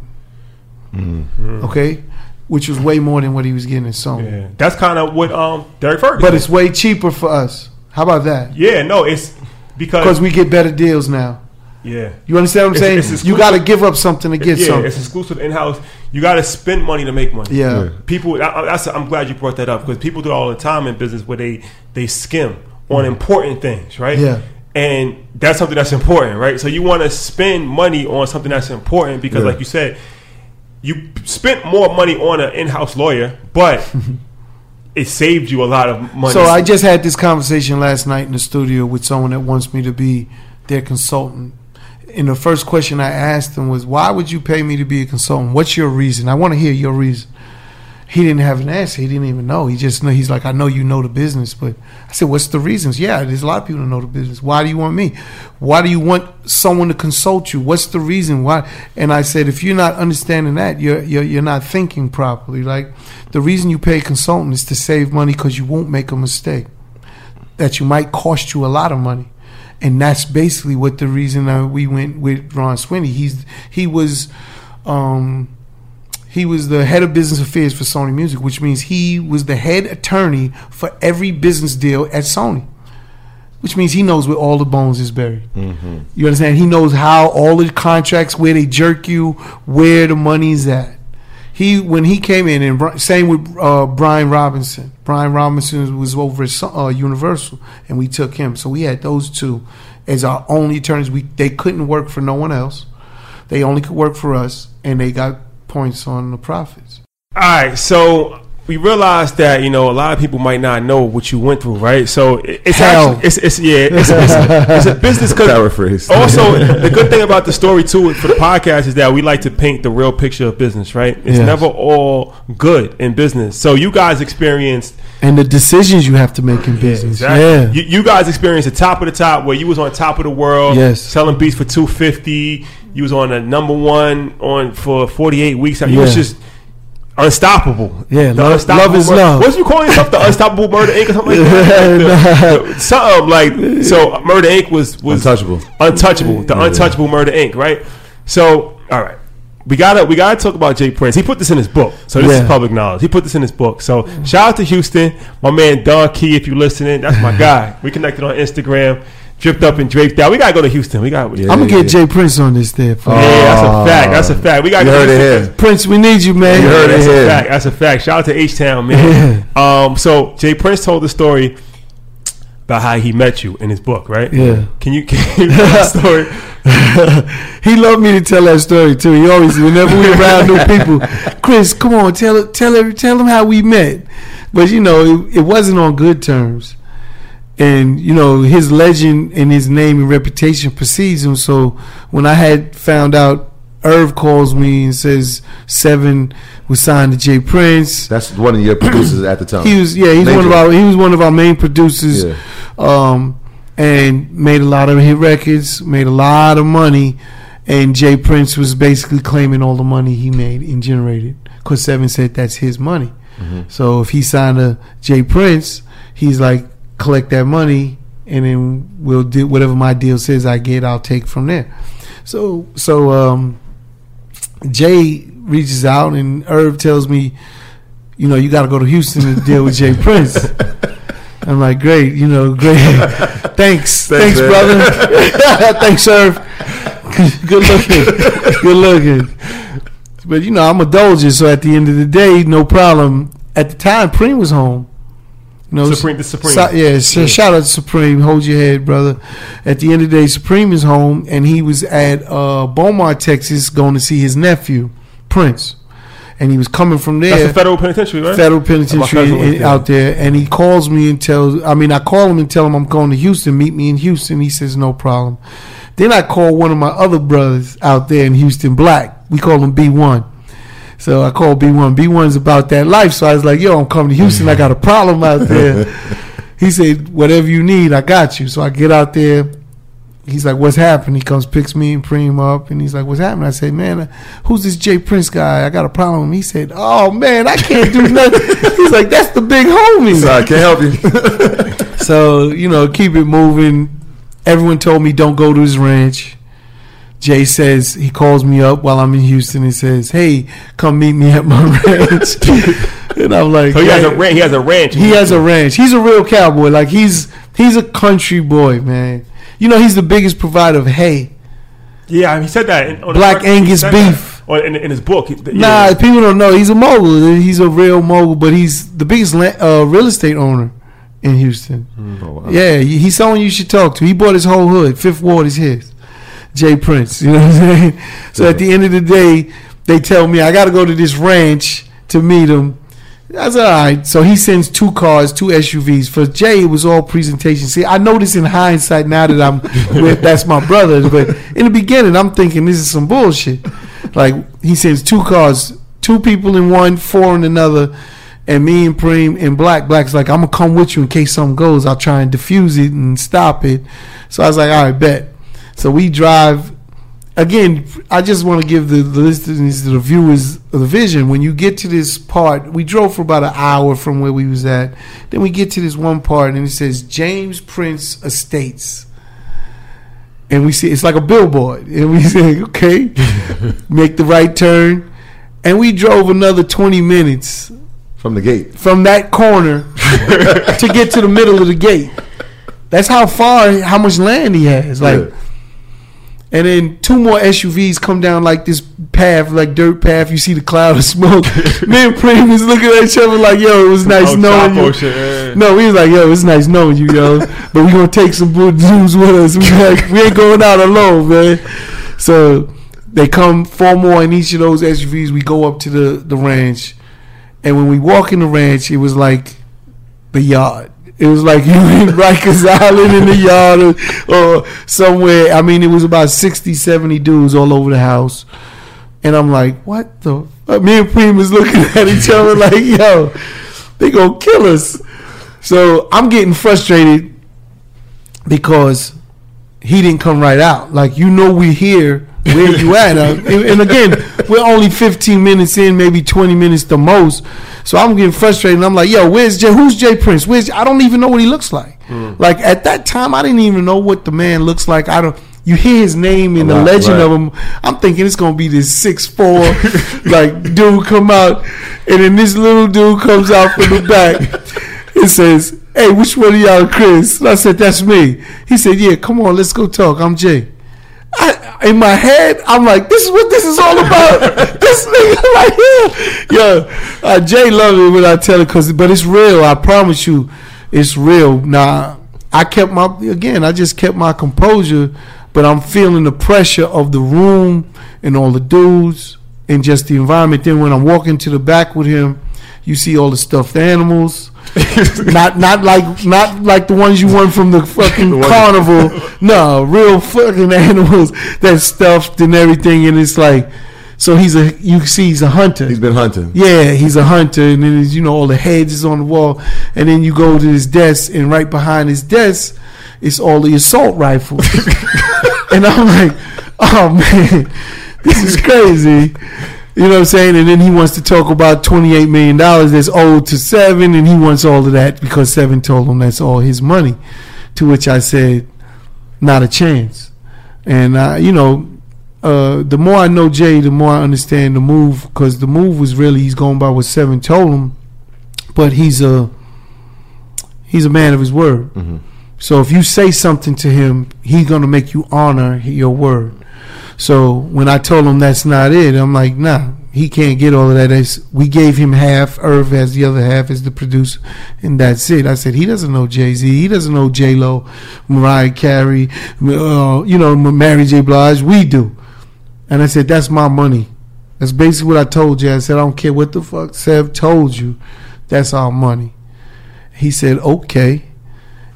Mm-hmm. Okay, which was way more than what he was getting at Sony. Yeah, that's kind of what um Derek Ferguson. But it's way cheaper for us. How about that? yeah, no, it's because Because we get better deals now. Yeah. You understand what I'm It's- saying? it's you got to give up something to get yeah, something. it's exclusive in house. You got to spend money to make money. yeah. Yeah. people. I, I- that's, I'm glad you brought that up because people do it all the time in business where they they skim on important things, right? Mm. Yeah. and that's something that's important, right? So you want to spend money on something that's important because, Yeah. like you said, you spent more money on an in-house lawyer, but it saved you a lot of money. So I just had this conversation last night in the studio with someone that wants me to be their consultant. And the first question I asked him was, "Why would you pay me to be a consultant? What's your reason? I want to hear your reason." He didn't have an answer. He didn't even know. He just know. He's like, "I know you know the business," but I said, "What's the reasons?" Yeah, there's a lot of people that know the business. Why do you want me? Why do you want someone to consult you? What's the reason? Why? And I said, if you're not understanding that, you're you're, you're not thinking properly. Like the reason you pay a consultant is to save money because you won't make a mistake that you might cost you a lot of money. And that's basically what the reason uh, we went with Ron Sweeney. He's he was um, he was the head of business affairs for Sony Music, which means he was the head attorney for every business deal at Sony. Which means he knows where all the bones is buried. You understand? He knows how all the contracts, where they jerk you, where the money's at. He when he came in, and same with uh, Brian Robinson. Brian Robinson was over at uh, Universal, and we took him. So we had those two as our only attorneys. We they couldn't work for no one else. They only could work for us, and they got points on the profits. All right, so we realized that you know a lot of people might not know what you went through, right? So it's Hell. actually it's, it's yeah it's, it's, it's a business because Paraphrase. also the good thing about the story too for the podcast is that we like to paint the real picture of business, right? It's Yes. never all good in business. So you guys experienced And the decisions you have to make in business. Yeah. You, you guys experienced the top of the top where you was on top of the world, Yes. selling beats for two fifty. You was on a number one on for forty eight weeks. You was Yeah. just unstoppable. Yeah, The love- Unstoppable love is Mur- love. What you calling yourself? The unstoppable murder Inc. or something like that? Like the- something like so. Murder Inc. was was Untouchable. Untouchable. The Yeah. untouchable murder Inc. Right. So all right. We gotta we gotta talk about Jay Prince. He put this in his book, so this Yeah. is public knowledge. He put this in his book. So shout out to Houston, my man Don Key. If you're listening, that's my guy. We connected on Instagram, dripped up and draped out. We gotta go to Houston. We got Yeah. I'm gonna get Jay Prince on this there. For Yeah, that's a fact. That's a fact. We got You to heard it here. Prince, we need you, man. You heard it That's a here. fact. That's a fact. Shout out to H Town, man. um, so Jay Prince told the story about how he met you in his book, right? Yeah. Can you can you tell the story? he loved me to tell that story too. He always, whenever we around new people, Chris, come on, tell tell her, tell them how we met. But you know, it, it wasn't on good terms. And you know his legend and his name and reputation precedes him. So when I had found out, Irv calls me and says Seven was signed to Jay Prince. That's one of your producers at the time. He was yeah, he's one of our he was one of our main producers. Yeah. Um, and made a lot of hit records, made a lot of money, and Jay Prince was basically claiming all the money he made and generated because Seven said that's his money. So if he signed a Jay Prince, he's like collect that money and then we'll do whatever my deal says I get, I'll take from there. So so um, Jay reaches out and Irv tells me, you know, you got to go to Houston and deal with Jay Prince. I'm like, great, you know, great. Thanks, thanks, man. brother. thanks, Irv. Good looking, good looking. But you know, I'm a doger, so at the end of the day, no problem. At the time, Preem was home. Know, Supreme, the Supreme. so- yeah, so shout out to Supreme. Hold your head, brother. At the end of the day, Supreme is home, and he was at uh, Beaumont, Texas, going to see his nephew, Prince. And he was coming from there That's the federal penitentiary, right? federal penitentiary in- out there, and he calls me and tells. I mean, I call him and tell him I'm going to Houston. Meet me in Houston. He says no problem. Then I call one of my other brothers out there in Houston, Black. We call him B one. So I call B one. B one's about that life. So I was like, Yo, I'm coming to Houston. I got a problem out there. he said, Whatever you need, I got you. So I get out there. He's like, "What's happening?" He comes, picks me and Preem up, and he's like, "What's happening?" I say, "Man, who's this Jay Prince guy? I got a problem." He said, "Oh man, I can't do nothing." he's like, "That's the big homie." Sorry, I can't help you. So you know, keep it moving. Everyone told me don't go to his ranch. Jay says he calls me up while I'm in Houston and says, "Hey, come meet me at my ranch." and I'm like, So he has a ranch. He has a ranch. He has a ranch. He's a real cowboy. Like he's he's a country boy, man. You know, he's the biggest provider of hay. Yeah, I mean, he said that. In, the Black Angus that beef. on- in, in his book. He- Nah, yeah. people don't know. He's a mogul. He's a real mogul, but he's the biggest uh, real estate owner in Houston. Oh, wow. Yeah, he- he's someone you should talk to. He bought his whole hood. Fifth Ward is his. Jay Prince. You know what I'm saying? So at the end of the day, they tell me I got to go to this ranch to meet him. That's all right. So he sends two cars, two SUVs. For Jay, it was all presentation. See, I know this in hindsight now that I'm with that's my brother. But in the beginning, I'm thinking this is some bullshit. Like he sends two cars, two people in one, four in another, and me and Preem and Black. Black's like, I'm gonna come with you in case something goes. I'll try and defuse it and stop it. So I was like, all right, bet. So we drive. Again, I just want to give the, the listeners, the viewers, the vision. When you get to this part, we drove for about an hour from where we was at. Then we get to this one part, and it says James Prince Estates, and we see it's like a billboard, and we say, okay, make the right turn, and we drove another twenty minutes From the gate. from that corner to get to the middle of the gate. That's how far, how much land he has. Like, Yeah. And then two more SUVs come down like this path, like dirt path. You see the cloud of smoke. Me and Preem was looking at each other like, "Yo, it was oh, nice Oh, knowing you." shit, yeah. No, we was like, "Yo, it's nice knowing you, yo." but we gonna take some zooms with us. We like, we ain't going out alone, man. So they come four more in each of those SUVs. We go up to the the ranch, and when we walk in the ranch, it was like the yard. It was like you in Rikers Island in the yard or, or somewhere. I mean, it was about 60, 70 dudes all over the house. And I'm like, what the? Fuck? Uh, me and Preem is looking at each other like, yo, they gonna kill us. So I'm getting frustrated because he didn't come right out. Like, you know, we here. Where you at? Uh, and, and again, we're only 15 minutes in, maybe 20 minutes the most. So I'm getting frustrated. And I'm like, yo, where's Jay? Who's Jay Prince? Where's? I don't even know what he looks like. Like at that time, I didn't even know what the man looks like. I don't. You hear his name and the legend right. of him. I'm thinking it's gonna be this six four like dude come out, and then this little dude comes out from the back. It says, "Hey, which one of y'all, Chris?" And I said, "That's me." He said, "Yeah, come on, let's go talk. I'm Jay." I, in my head, I'm like, "This is what this is all about." this nigga right here, yo, uh, Jay love it when I tell it, cause but it's real. I promise you, it's real. Now, I kept my again. I just kept my composure, but I'm feeling the pressure of the room and all the dudes and just the environment. Then when I'm walking to the back with him, you see all the stuffed animals. not not like not like the ones you won from the fucking ones- carnival. No, real fucking animals that stuffed and everything. And it's like, so he's a you see he's a hunter. He's been hunting. Yeah, he's a hunter, and then you know all the heads is on the wall, and then you go to his desk, and right behind his desk, it's all the assault rifles, and I'm like, oh man, this is crazy. You know what I'm saying? And then he wants to talk about $28 million that's owed to Seven, and he wants all of that because Seven told him that's all his money. To which I said, not a chance. And, uh, you know, uh, the more I know Jay, the more I understand the move because the move was really he's going by what Seven told him, but he's a he's a man of his word. So if you say something to him, he's gonna make you honor your word. So when I told him that's not it, I'm like, nah, he can't get all of that. It's, we gave him half. Irv has the other half as the producer, and that's it. I said he doesn't know Jay Z. He doesn't know J Lo, Mariah Carey, uh, you know Mary J. Blige. We do. And I said, that's my money. That's basically what I told you. I said, I don't care what the fuck Sev told you. That's our money. He said, okay.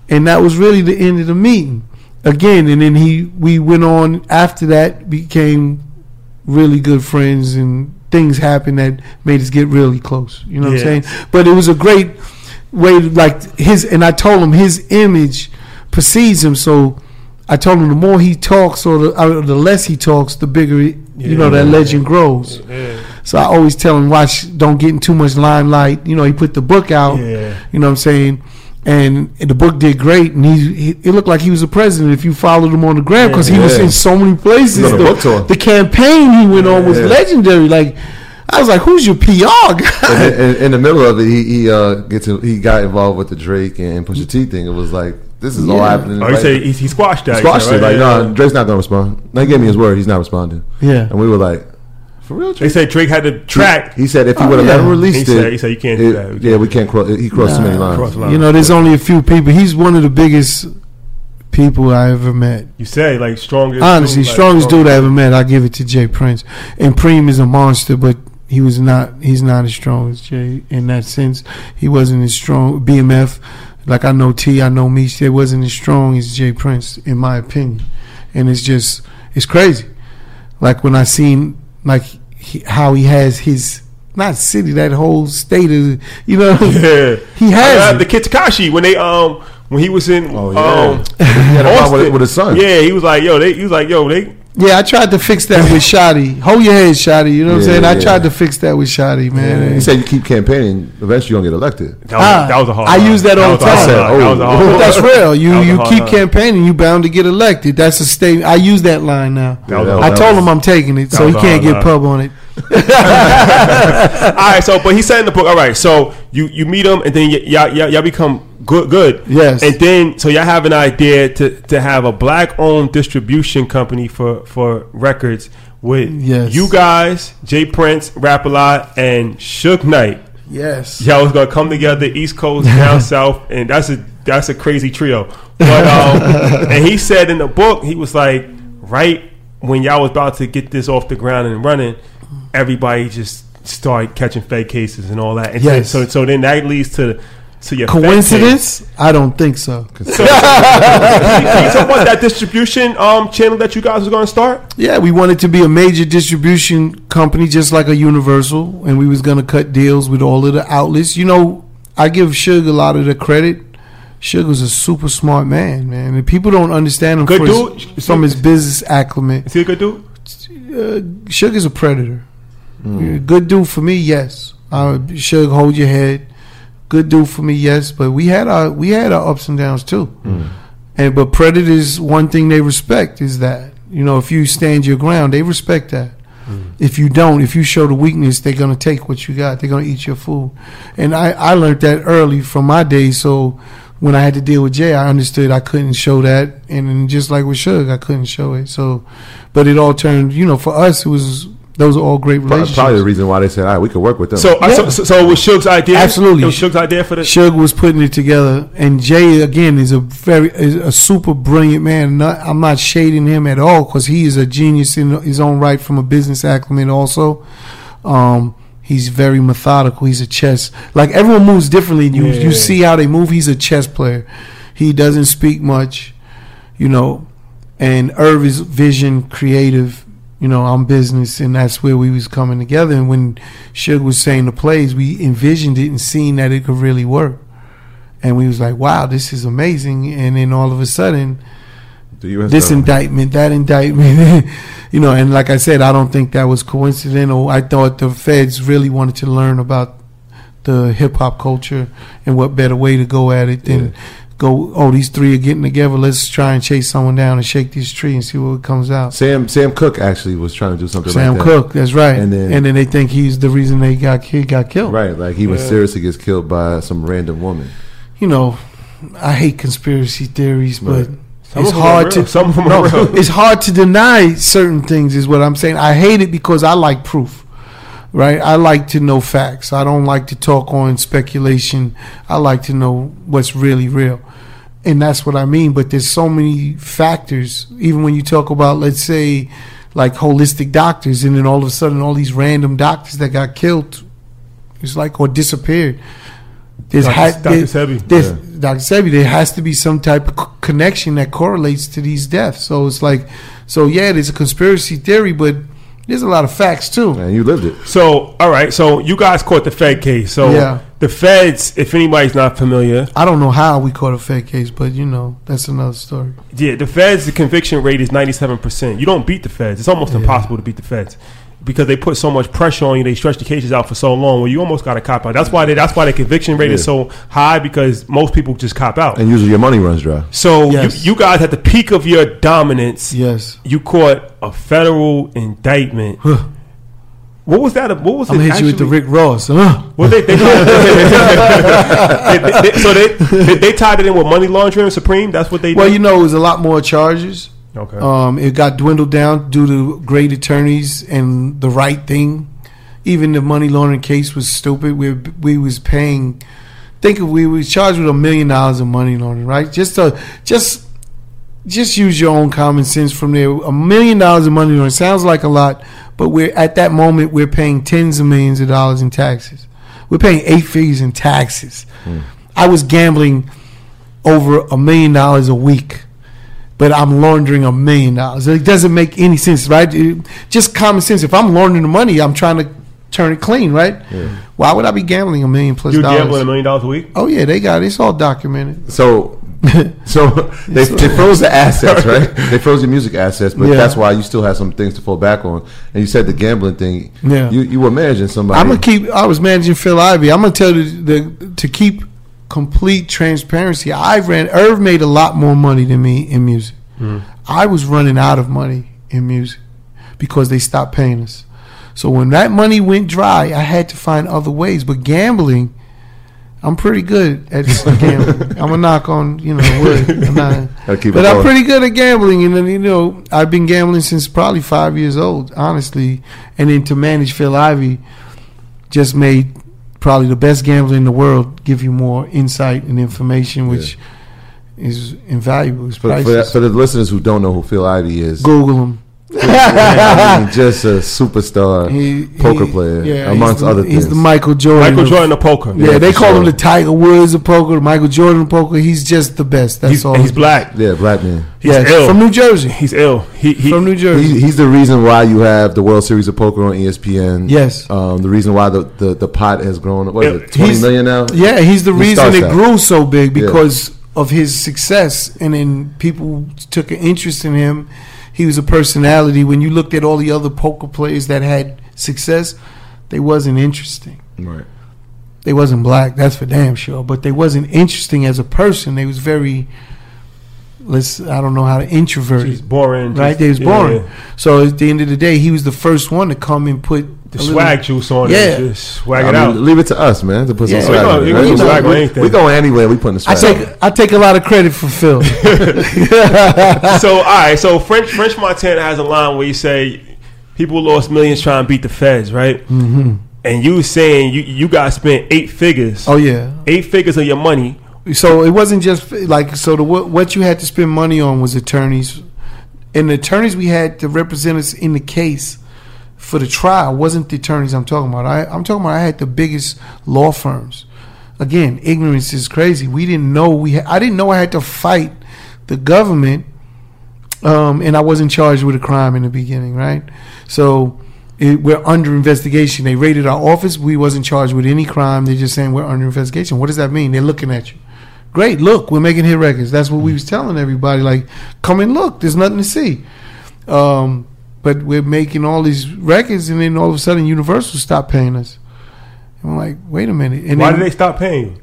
And that was really the end of the meeting. Again, and then he we went on after that, became really good friends and things happened that made us get really close. You know what I'm saying? But it was a great way to, like his and I told him his image precedes him so I told him the more he talks or the, uh, the less he talks, the bigger it, you know that legend grows. So I always tell him, watch, don't get in too much limelight. You know, he put the book out. Yeah. You know what I'm saying? And the book did great, and he, he it looked like he was a president if you followed him on the ground because he was in so many places. He's on a the, book tour. the campaign he went on was Yeah. legendary. Like I was like, who's your PR guy? And in, in, in the middle of it, he he uh, gets in, he got involved with the Drake and Pusha T thing. It was like this is all happening. Oh, he right- said he, he squashed that. he squashed said, it. Like Yeah. no, Drake's not gonna respond. They gave me his word. He's not responding. Yeah. And we were like, for real. They said Drake had to track. He said if he Oh, would have yeah. never released He it, said- he said you can't do that. We yeah, can't we can't cross. He crossed too many lines. Cross the line. You know, there's only a few people. He's one of the biggest people I ever met. You say like strongest. Honestly, dude, like, strongest dude I ever met. I give it to Jay Prince. And Preem is a monster, but he was not. He's not as strong as Jay in that sense. He wasn't as strong. BMF, like I know T, I know Meech. They wasn't as strong as Jay Prince, in my opinion. And it's just, it's crazy. Like when I seen like he, how he has his not city, that whole state of you know. Yeah, He has it. the kid Tekashi when they um when he was in Oh, yeah. um He had a problem with, with his son. Yeah, he was like yo they he was like yo they Yeah, I tried to fix that with Shotti. Hold your head, Shotti. You know what I'm saying? I yeah. tried to fix that with Shotti, man. He said you keep campaigning, eventually you're gonna get elected. that was, Ah, that was a hard. I line. use that all the time. I said, line. That was a oh. hard But that's real. You That you keep line. campaigning, you bound to get elected. That's a statement. I use that line now. That was I told line. him I'm taking it, so he can't get line. pub on it. all right, so but he said in the book, all right, so you you meet him and then y- y'all y'all, y'all become good good. Yes. And then so y'all have an idea to to have a black owned distribution company for for records with Yes. you guys, Jay Prince, Rap a Lot, and Suge Knight. Yes. Y'all was gonna come together, East Coast, down south, and that's a that's a crazy trio. But um, and he said in the book, he was like, right when y'all was about to get this off the ground and running, everybody just started catching fake cases and all that. And Yes. so so then that leads to to your fake case. Coincidence? I don't think so. So, can you talk about that distribution um channel that you guys was gonna start? Yeah, we wanted to be a major distribution company, just like a Universal, and we was gonna cut deals with all of the outlets. You know, I give Suge a lot of the credit. Suge was a super smart man, man, and people don't understand him Good for dude. his, from his business acumen. Is he a good dude? Uh, Suge is a predator. Good dude for me, yes. Uh, Suge, hold your head. Good dude for me, yes. But we had our we had our ups and downs too. Mm. And but predators, one thing they respect is that you know if you stand your ground, they respect that. Mm. If you don't, if you show the weakness, they're gonna take what you got. They're gonna eat your food. And I I learned that early from my days. So when I had to deal with Jay, I understood I couldn't show that. And just like with Suge, I couldn't show it. So, but it all turned. You know, for us, it was those are all great Probably, relationships. probably the reason why they said, all right, we could work with them. So, uh, so, so, so it was Suge's idea. Absolutely. it was Suge's idea for the. Suge was putting it together, and Jay again is a very is a super brilliant man. Not, I'm not shading him at all because he is a genius in his own right from a business acumen. Also, um, He's very methodical. He's a chess. Like everyone moves differently. You Yeah. you see how they move. He's a chess player. He doesn't speak much, you know. And Irv is vision, creative. You know, I'm business, and that's where we was coming together. And when Suge was saying the plays, we envisioned it and seen that it could really work. And we was like, "Wow, this is amazing!" And then all of a sudden, The US this indictment, that indictment, you know, and like I said, I don't think that was coincidental. I thought the feds really wanted to learn about the hip hop culture and what better way to go at it than go, oh, these three are getting together. Let's try and chase someone down and shake this tree and see what comes out. Sam Sam Cooke actually was trying to do something Sam like that. Cooke, that's right. And then And then- then, they think he's the reason they got he got killed. Right, like he was seriously gets killed by some random woman. You know, I hate conspiracy theories, but Right. Some it's of them are hard to Some of them no, are real. it's hard to deny certain things. Is what I'm saying. I hate it because I like proof. Right, I like to know facts. I don't like to talk on speculation. I like to know what's really real, and that's what I mean. But there's so many factors. Even when you talk about, let's say, like holistic doctors, and then all of a sudden, all these random doctors that got killed, it's like or disappeared. There's Dr. ha- Dr. there- Sebi. there's- Dr. Sebi, there has to be some type of co- connection that correlates to these deaths. So it's like, so yeah, there's a conspiracy theory, but there's a lot of facts too. And you lived it. So, all right. So you guys caught the Fed case. So Yeah. the Feds, if anybody's not familiar, I don't know how we caught a Fed case, but you know, that's another story. yeah, the Feds, the conviction rate is ninety-seven percent. You don't beat the Feds. It's almost impossible to beat the Feds because they put so much pressure on you. They stretch the cases out for so long. Well, you almost got to cop out. That's why. They, that's why the conviction rate is so high because most people just cop out. And usually your money runs dry. So Yes. you, you guys at the peak of your dominance, Yes. you caught a federal indictment. what was that? What was I'm it? gonna hit you with the? Rick Ross. Huh? Well, they, they, they- they- they- so they, they they tied it in with money laundering, Supreme. That's what they. Well, did? you know, it was a lot more charges. Okay. Um, it got dwindled down due to great attorneys and the right thing. Even the money laundering case was stupid. We we was paying. Think of we was charged with a million dollars of money laundering, right? Just to just just use your own common sense from there. A million dollars of money laundering sounds like a lot, but we're at that moment we're paying tens of millions of dollars in taxes. We're paying eight figures in taxes. I was gambling over a million dollars a week but I'm laundering a million dollars. It doesn't make any sense, right? It- just common sense. If I'm laundering the money, I'm trying to turn it clean, right? Why would I be gambling a million plus you dollars? gambling a million dollars a week. Oh yeah, they got it. It's all documented. So, so they, they froze the assets, right? They froze your music assets, but Yeah. that's why you still have some things to fall back on. And you said the gambling thing. Yeah. You you were managing somebody. I'm gonna keep. I was managing Phil Ivey. I'm gonna tell you the, to keep complete transparency. I ran. Irv made a lot more money than me in music. I was running out of money in music because they stopped paying us. So when that money went dry, I had to find other ways. But gambling, I'm pretty good at gambling. I'm a knock on you know wood. I'm not, keep but I'm pretty good at gambling, and then you know I've been gambling since probably five years old, honestly. And then to manage Phil Ivey, just made probably the best gambler in the world give you more insight and information, which is invaluable. It's for, for, the listeners who don't know who Phil Ivey is. Google him. I mean, just a superstar He- poker he- player, yeah, amongst he's the, other He's things. the Michael Jordan. Michael Jordan of poker. Yeah, Yeah, they for call him the Tiger Woods of poker, Michael Jordan of poker. He's just the best. That's he's, all. he's black. yeah, black man. He's Yes, ill. from New Jersey. He's ill. He, he from New Jersey. He, he's the reason why you have the World Series of Poker on ESPN. Yes. Um, the reason why the, the, the pot has grown. What is Yeah, it? Twenty he's- million now. Yeah, he's the He reason it that. grew so big Yeah. because of his success, and then people took an interest in him. He was a personality. When you looked at all the other poker players that had success, they wasn't interesting. Right. They wasn't black, that's for damn sure. But they wasn't interesting as a person. They was very, let's I don't know how to introvert. he's boring. right? just- They was boring. yeah. So at the end of the day, he was the first one to come and put The a little- swag juice on Yeah. it. Just swag I it mean, out. Leave it to us, man, to put some swag. we on gonna- it. we gonna We- swag we- We going anywhere. We putting the I swag. take I take a lot of credit for Phil. so all right, so French French Montana has a line where you say people lost millions trying to beat the feds, right? Mm-hmm. And you was saying you you guys spent eight figures, oh yeah. eight figures of your money. So it wasn't just like so the what, what you had to spend money on was attorneys, and the attorneys we had to represent us in the case for the trial wasn't the attorneys I'm talking about. I, I'm talking about I had the biggest law firms. Again, ignorance is crazy. We didn't know we. Ha- I didn't know I had to fight the government, um, and I wasn't charged with a crime in the beginning, right? So it, we're under investigation. They raided our office. We wasn't charged with any crime. They're just saying we're under investigation. What does that mean? They're looking at you. Great, look, we're making hit records. That's what we was telling everybody. Like, come and look. There's nothing to see. Um, but we're making all these records, and then all of a sudden, Universal stopped paying us. And I'm like, wait a minute. And Why then did they stop paying you?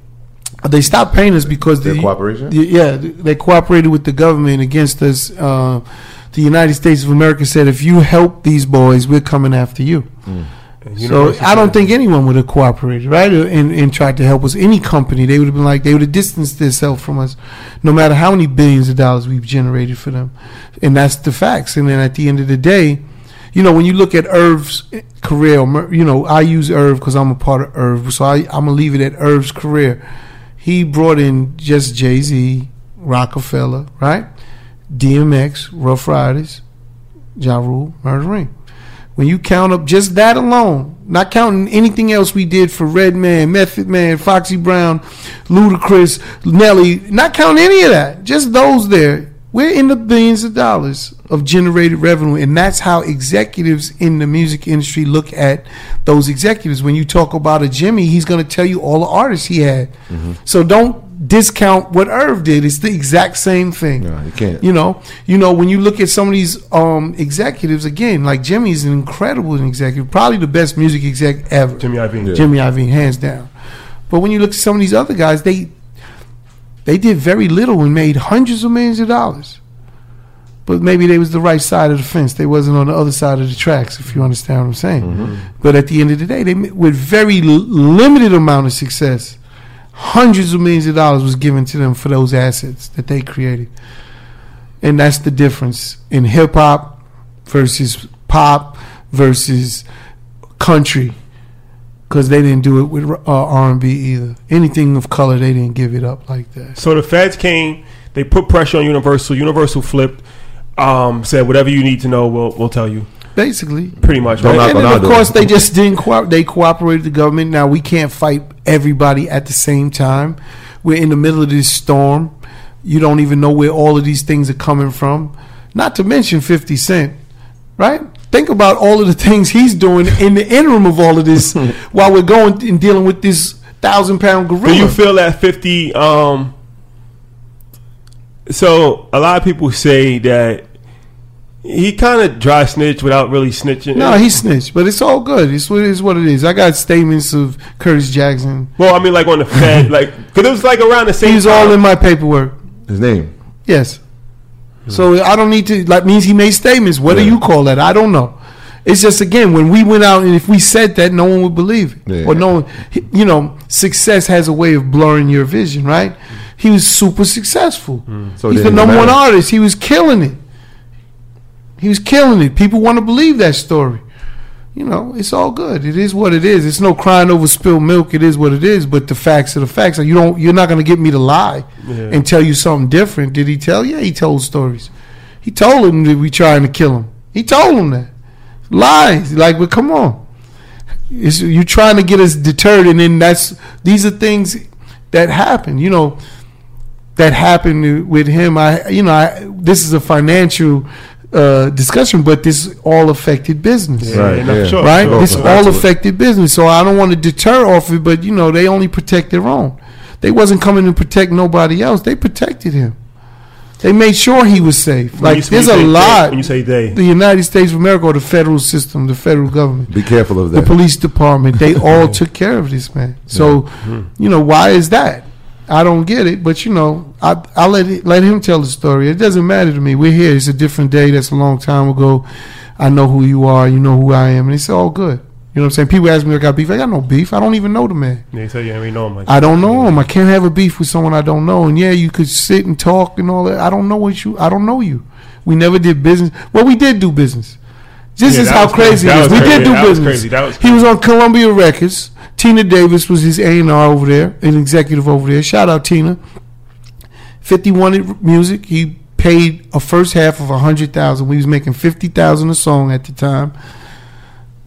they stopped paying us because Their the, cooperation? the- yeah, they cooperated with the government against us. Uh, the United States of America said, if you help these boys, we're coming after you. And So I don't think anyone would have cooperated, right, and, and tried to help us. Any company, they would have been like, they would have distanced themselves from us, no matter how many billions of dollars we've generated for them, and that's the facts. And then at the end of the day, you know, when you look at Irv's career, you know, I use Irv because I'm a part of Irv, so I, I'm gonna leave it at Irv's career. He brought in just Jay Z, Roc-A-Fella, right, DMX, Ruff Ryders, Ja Rule, Murder Inc. When you count up just that alone, not counting anything else we did for Redman, Method Man, Foxy Brown, Ludacris, Nelly, not counting any of that, just those there, we're in the billions of dollars of generated revenue. And that's how executives in the music industry look at those executives. When you talk about a Jimmy, he's going to tell you all the artists he had. Mm-hmm. So don't discount what Irv did. It's the exact same thing. No, you can't. You know, you know when you look at some of these um, executives again, like Jimmy's an incredible executive, probably the best music exec ever. Jimmy Iovine. Yeah. Jimmy Iovine, hands down. But when you look at some of these other guys, they they did very little and made hundreds of millions of dollars. But maybe they was the right side of the fence. They wasn't on the other side of the tracks, if you understand what I'm saying. But at the end of the day, they with very l- limited amount of success, hundreds of millions of dollars was given to them for those assets that they created. And that's the difference in hip hop versus pop versus country because they didn't do it with uh, R&B either. Anything of color, they didn't give it up like that. So the feds came, they put pressure on Universal. Universal flipped, um, said whatever you need to know, we'll we'll tell you. Basically. Pretty much, Don't right? knock And then of course they just didn't cooperate. They cooperated with the government. Now we can't fight everybody at the same time. We're in the middle of this storm. You don't even know where all of these things are coming from. Not to mention Fifty Cent, right? Think about all of the things he's doing in the interim of all of this, while we're going and dealing with this thousand pound gorilla. Do you feel that 50 um so a lot of people say that he kind of dry snitch without really snitching. no, he snitched, but it's all good. It's what it is. What it is. I got statements of Curtis Jackson. well, I mean like on the Fed like cuz it was like around the same He's time. all in my paperwork. His name. Yes. So I don't need to like means he made statements. What do you call that? I don't know. It's just again when we went out and if we said that, no one would believe it. Yeah. Or no one, you know, success has a way of blurring your vision, right? He was super successful. Mm. So He's the didn't number one artist. He was killing it. He was killing it. People want to believe that story. You know, it's all good. It is what it is. It's no crying over spilled milk. It is what it is. But the facts are the facts. You don't. You're not going to get me to lie Yeah. and tell you something different. Did he tell? Yeah, he told stories. He told him that we trying to kill him. He told him that lies. Like, but come on, it's, you trying to get us deterred, and then that's these are things that happen. You know, that happened with him. I, you know, I, this is a financial uh, discussion, but this all affected business Yeah, Right, yeah. sure, right? sure. This Sure. all Absolutely. affected business, so I don't want to deter off it. But you know, they only protect their own. They wasn't coming to protect nobody else. They protected him. They made sure he was safe. When Like you- when there's you a say they- lot. When you say they, the United States of America or the federal system, the federal government, Be careful of that. the police department, they all took care of this man. So, you know, why is that? I don't get it, but you know, I I let it, let him tell the story. It doesn't matter to me. We're here. It's a different day. That's a long time ago. I know who you are. You know who I am, and it's all good. You know what I'm saying? People ask me, if I got beef. I got no beef. I don't even know the man. they say you ain't know him like I don't know him. I can't have a beef with someone I don't know. And yeah, you could sit and talk and all that. I don't know what you. I don't know you. We never did business. Well, we did do business. This Yeah, is how crazy. crazy it is. was We did do That was business. crazy. That was He was on Columbia Records. Tina Davis was his A and R over there, an executive over there. Shout out Tina. Fifty wanted music. He paid a first half of a hundred thousand. We was making fifty thousand a song at the time.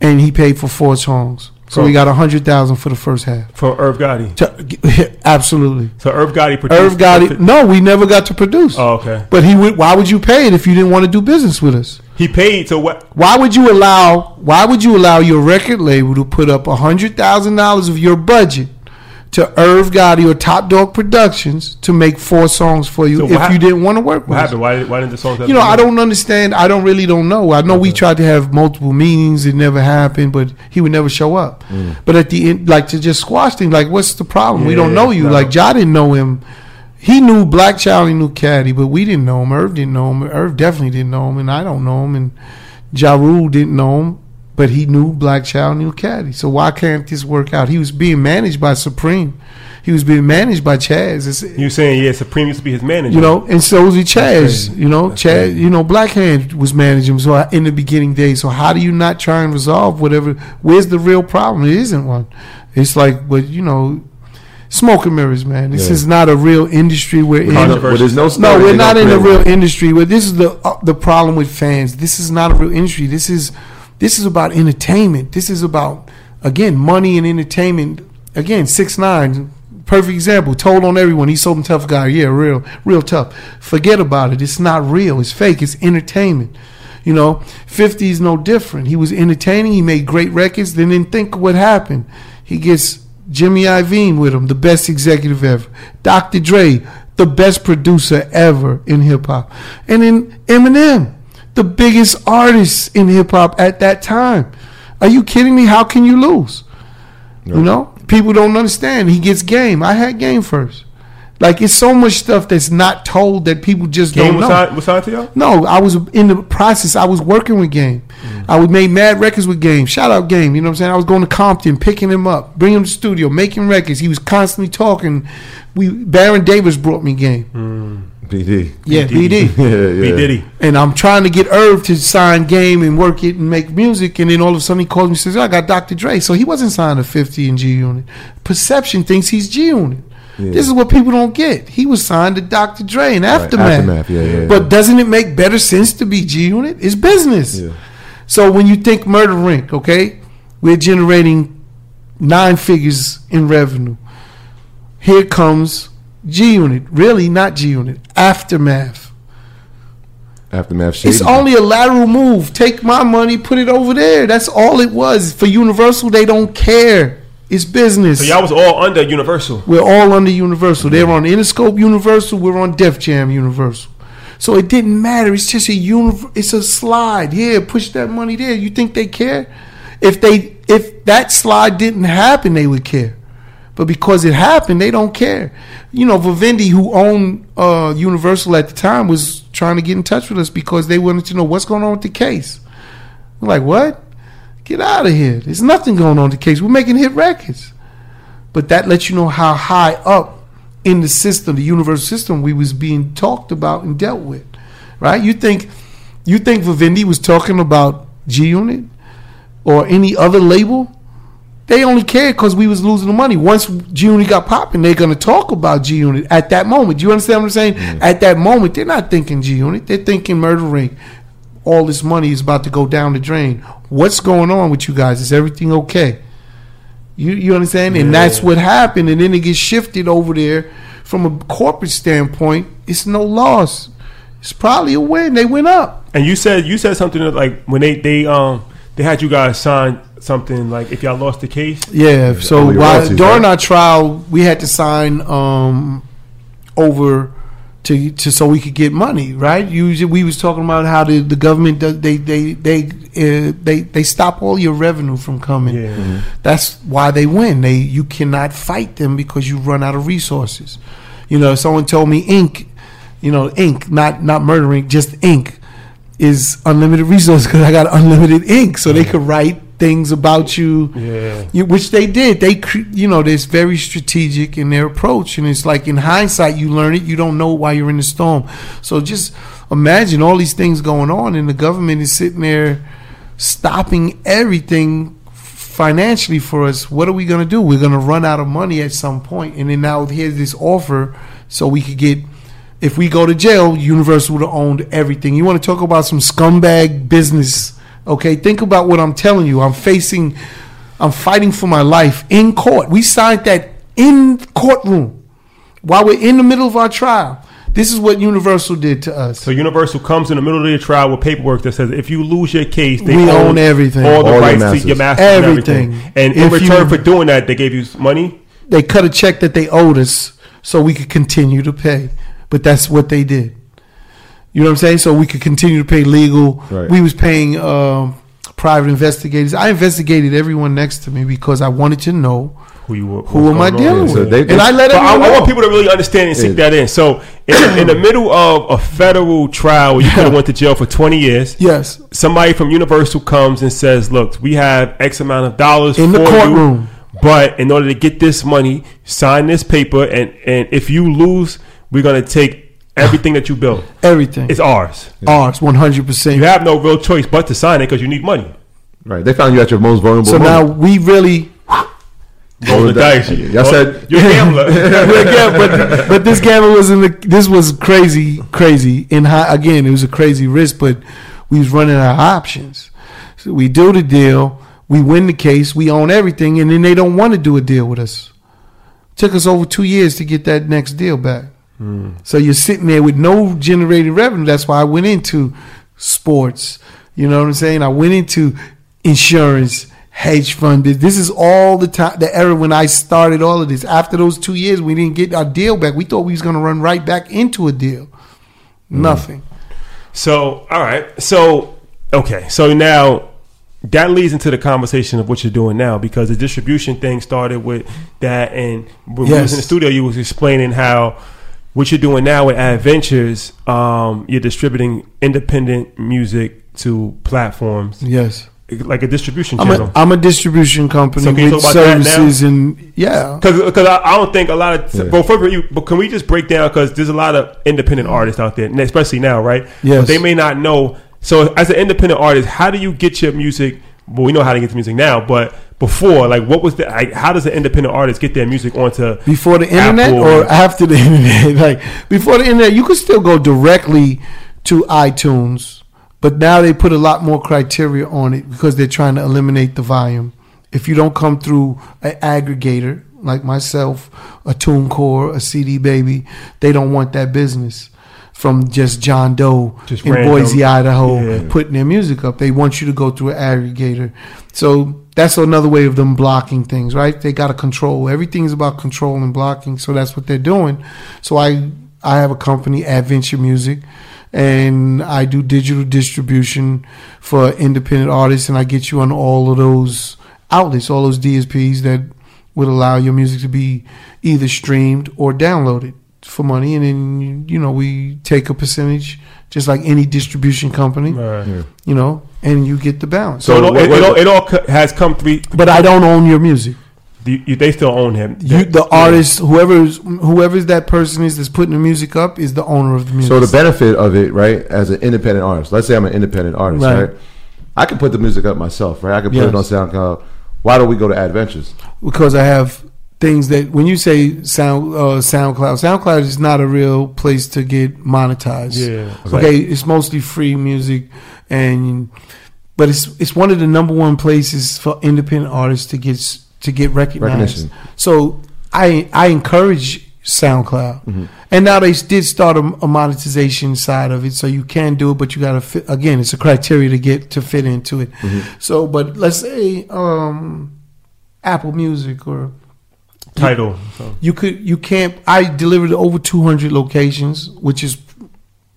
and he paid for four songs. So we got a hundred thousand for the first half. For Irv Gotti. To- Absolutely. So Irv Gotti produced. Irv got it. No, we never got to produce. Oh, okay. But he would. Why would you pay it if you didn't want to do business with us? He paid. So what? Why would you allow? Why would you allow your record label to put up a hundred thousand dollars of your budget to Irv Gotti or Top Dog Productions to make four songs for you So if hap- you didn't want to work with What happened? Why why didn't the songs? You know, I don't understand. I don't really don't know. I know we tried to have multiple meetings. It never happened, but he would never show up. Mm. But at the end, like to just squash things, like what's the problem? we don't know you. no. Like Ja didn't know him. He knew Black Child. He knew Caddy, but we didn't know him. Irv didn't know him. Irv definitely didn't know him, and I don't know him. And Ja Rule didn't know him, but he knew Black Child. Knew Caddy. So why can't this work out? He was being managed by Supreme. He was being managed by Chaz. It's, You saying yeah? Supreme used to be his manager. you know, and so was he Chaz. You know, That's Chaz. crazy. You know, Black Hand was managing him. So in the beginning days, so how do you not try and resolve whatever? Where's the real problem? It isn't one. It's like, but you know, smoke and mirrors, man. This Yeah. is not a real industry we're in. Controversy. There's no No, we're not in a real industry. Where this is the uh, the problem with fans. This is not a real industry. This is this is about entertainment. This is about again money and entertainment. Again, six nine, perfect example. Told on everyone. He's so tough guy. Yeah, real, real tough. Forget about it. It's not real. It's fake. It's entertainment. You know, 50 is no different. He was entertaining. He made great records. Then, then think what happened. He gets Jimmy Iovine with him, the best executive ever. Dr. Dre, the best producer ever in hip hop. And then Eminem, the biggest artist in hip hop at that time. Are you kidding me? How can you lose? You know, people don't understand. He gets game. I had game first. Like it's so much stuff that's not told that people just Game don't was know. signed, was to y'all. No, I was in the process. I was working with Game. Mm. I would make mad records with Game. Shout out Game. You know what I'm saying? I was going to Compton, picking him up, bringing him to the studio, making records. He was constantly talking. We Baron Davis brought me Game. Mm. BD. Yeah, BD. BD. Yeah, yeah. B Diddy. And I'm trying to get Irv to sign Game and work it and make music. And then all of a sudden he calls me and says, I got Dr. Dre. So he wasn't signed to 50 in G Unit. Perception thinks he's G Unit. Yeah. This is what people don't get. He was signed to Dr. Dre and Aftermath. Aftermath, yeah, yeah, But doesn't it make better sense to be G Unit? It's business. Yeah. So when you think Murder Inc, okay, we're generating nine figures in revenue. Here comes G Unit. Really, not G Unit. Aftermath. Aftermath shady. It's only a lateral move. Take my money, put it over there. That's all it was. For Universal, they don't care. It's business. So y'all was all under Universal. We're all under Universal. They're on Interscope Universal. We're on Def Jam Universal. So it didn't matter. It's just a univ- It's a slide. Yeah, push that money there. You think they care? If they if that slide didn't happen, they would care. But because it happened, they don't care. You know, Vivendi, who owned uh, Universal at the time, was trying to get in touch with us because they wanted to know what's going on with the case. We're like, what? Get out of here. There's nothing going on with the case. We're making hit records but that lets you know how high up in the system, the universal system, we was being talked about and dealt with, right? You think, you think Vivendi was talking about G Unit or any other label? They only cared because we was losing the money. Once G Unit got popping, they're gonna talk about G Unit at that moment. Do you understand what I'm saying? At that moment, they're not thinking G Unit. They're thinking Murder Inc. All this money is about to go down the drain. What's going on with you guys? Is everything okay? You you understand? And that's what happened. And then it gets shifted over there from a corporate standpoint. It's no loss. It's probably a win. They went up. And you said you said something like when they they um they had you guys sign something like if y'all lost the case. Yeah. So while, royalties, during right? our trial, we had to sign um, over to to so we could get money. Right. Usually, we was talking about how the, the government does they they they uh, they they stop all your revenue from coming. Yeah. That's why they win. They you cannot fight them because you run out of resources. You know, someone told me ink, you know, ink, not not Murder Inc, just ink is unlimited resource because I got unlimited ink, so they could write things about you, Yeah. you which they did. They, cre- you know, they're very strategic in their approach, and it's like in hindsight, you learn it. You don't know why you're in the storm. So just imagine all these things going on, and the government is sitting there stopping everything financially for us. What are we going to do? We're going to run out of money at some point, and then now here's this offer so we could get. If we go to jail, Universal would have owned everything. You want to talk about some scumbag business Okay, think about what I'm telling you. I'm facing, I'm fighting for my life in court. We signed that in courtroom while we're in the middle of our trial. This is what Universal did to us. So Universal comes in the middle of your trial with paperwork that says if you lose your case, they We own everything. all the All your rights to your masters, and Everything. everything. And in If return you- for doing that, they gave you money. they cut a check that they owed us so we could continue to pay. But that's what they did. You know what I'm saying? So we could continue to pay legal. Right. We was paying um, private investigators. I investigated everyone next to me because I wanted to know Who you were? who am I what's going on. dealing So with, they- and I let I, I want people to really understand and sink that in. So, in, in the middle of a federal trial, you could have went to jail for 20 years. yes, Somebody from Universal comes and says, "Look, we have X amount of dollars In the for you, courtroom. but in order to get this money, sign this paper, and and if you lose, we're gonna take everything that you built. everything. It's ours. ours, 100. percent You have no real choice but to sign it because you need money. Right. They found you at your most vulnerable. So now we really Roll the the dice. dice. Y'all said- you're a gambler. yeah, but but this gamble was in the this was crazy, crazy. In high, again, it was a crazy risk, but we was running our options. So we do the deal, we win the case, we own everything, and then they don't want to do a deal with us. Took us over two years to get that next deal back. So you're sitting there with no generated revenue. That's why I went into sports. You know what I'm saying? I went into insurance, hedge fund. This is all the time, the era when I started all of this. After those two years, we didn't get our deal back. We thought we was going to run right back into a deal. Mm. Nothing. So, all right. So, okay. So now that leads into the conversation of what you're doing now because the distribution thing started with that. And when we was in the studio, you was explaining how what you're doing now with Addventures, um, you're distributing independent music to platforms Yes. like a distribution I'm channel. a, I'm a distribution company So can you with talk about that now? services and yeah. Because I, I don't think a lot of Yeah. well, first of all, you, but can we just break down because there's a lot of independent artists out there, especially now, right? Yes. But they may not know. So as an independent artist, how do you get your music? Well, we know how to get the music now, but before, like, what was the? Like, how does an independent artist get their music onto? before the internet Apple. or after the internet like before the internet you could still go directly to itunes but now they put a lot more criteria on it because they're trying to eliminate the volume if you don't come through an aggregator like myself a tunecore a cd baby they don't want that business from just john doe Just in boise idaho Yeah. putting their music up they want you to go through an aggregator so that's another way of them blocking things, right? They got to control. Everything is about control and blocking. So that's what they're doing. So I I have a company, Addventure Music, and I do digital distribution for independent artists, and I get you on all of those outlets, all those DSPs that would allow your music to be either streamed or downloaded for money, and then you know we take a percentage, just like any distribution company, Right. you know, and you get the balance. So, So it, all, what- it, what- it all, it all has come three. but I don't own your music. You, you, they still own him. You, the artist, whoever's whoever that person is that's putting the music up, is the owner of the music. So the benefit of it, right, as an independent artist. Let's say I'm an independent artist, Right. right? I can put the music up myself, right? I can put it on SoundCloud. Why don't we go to Addventures? because I have things that when you say sound uh, SoundCloud, SoundCloud is not a real place to get monetized. Yeah. Okay, it's mostly free music, and but it's it's one of the number one places for independent artists to get to get recognized. Recognition. So I I encourage SoundCloud, Mm-hmm. and now they did start a, a monetization side of it, so you can do it, but you got to fit again. It's a criteria to get to fit into it. Mm-hmm. So, but let's say um, Apple Music or Tidal. So. you could you can't i delivered to over 200 locations which is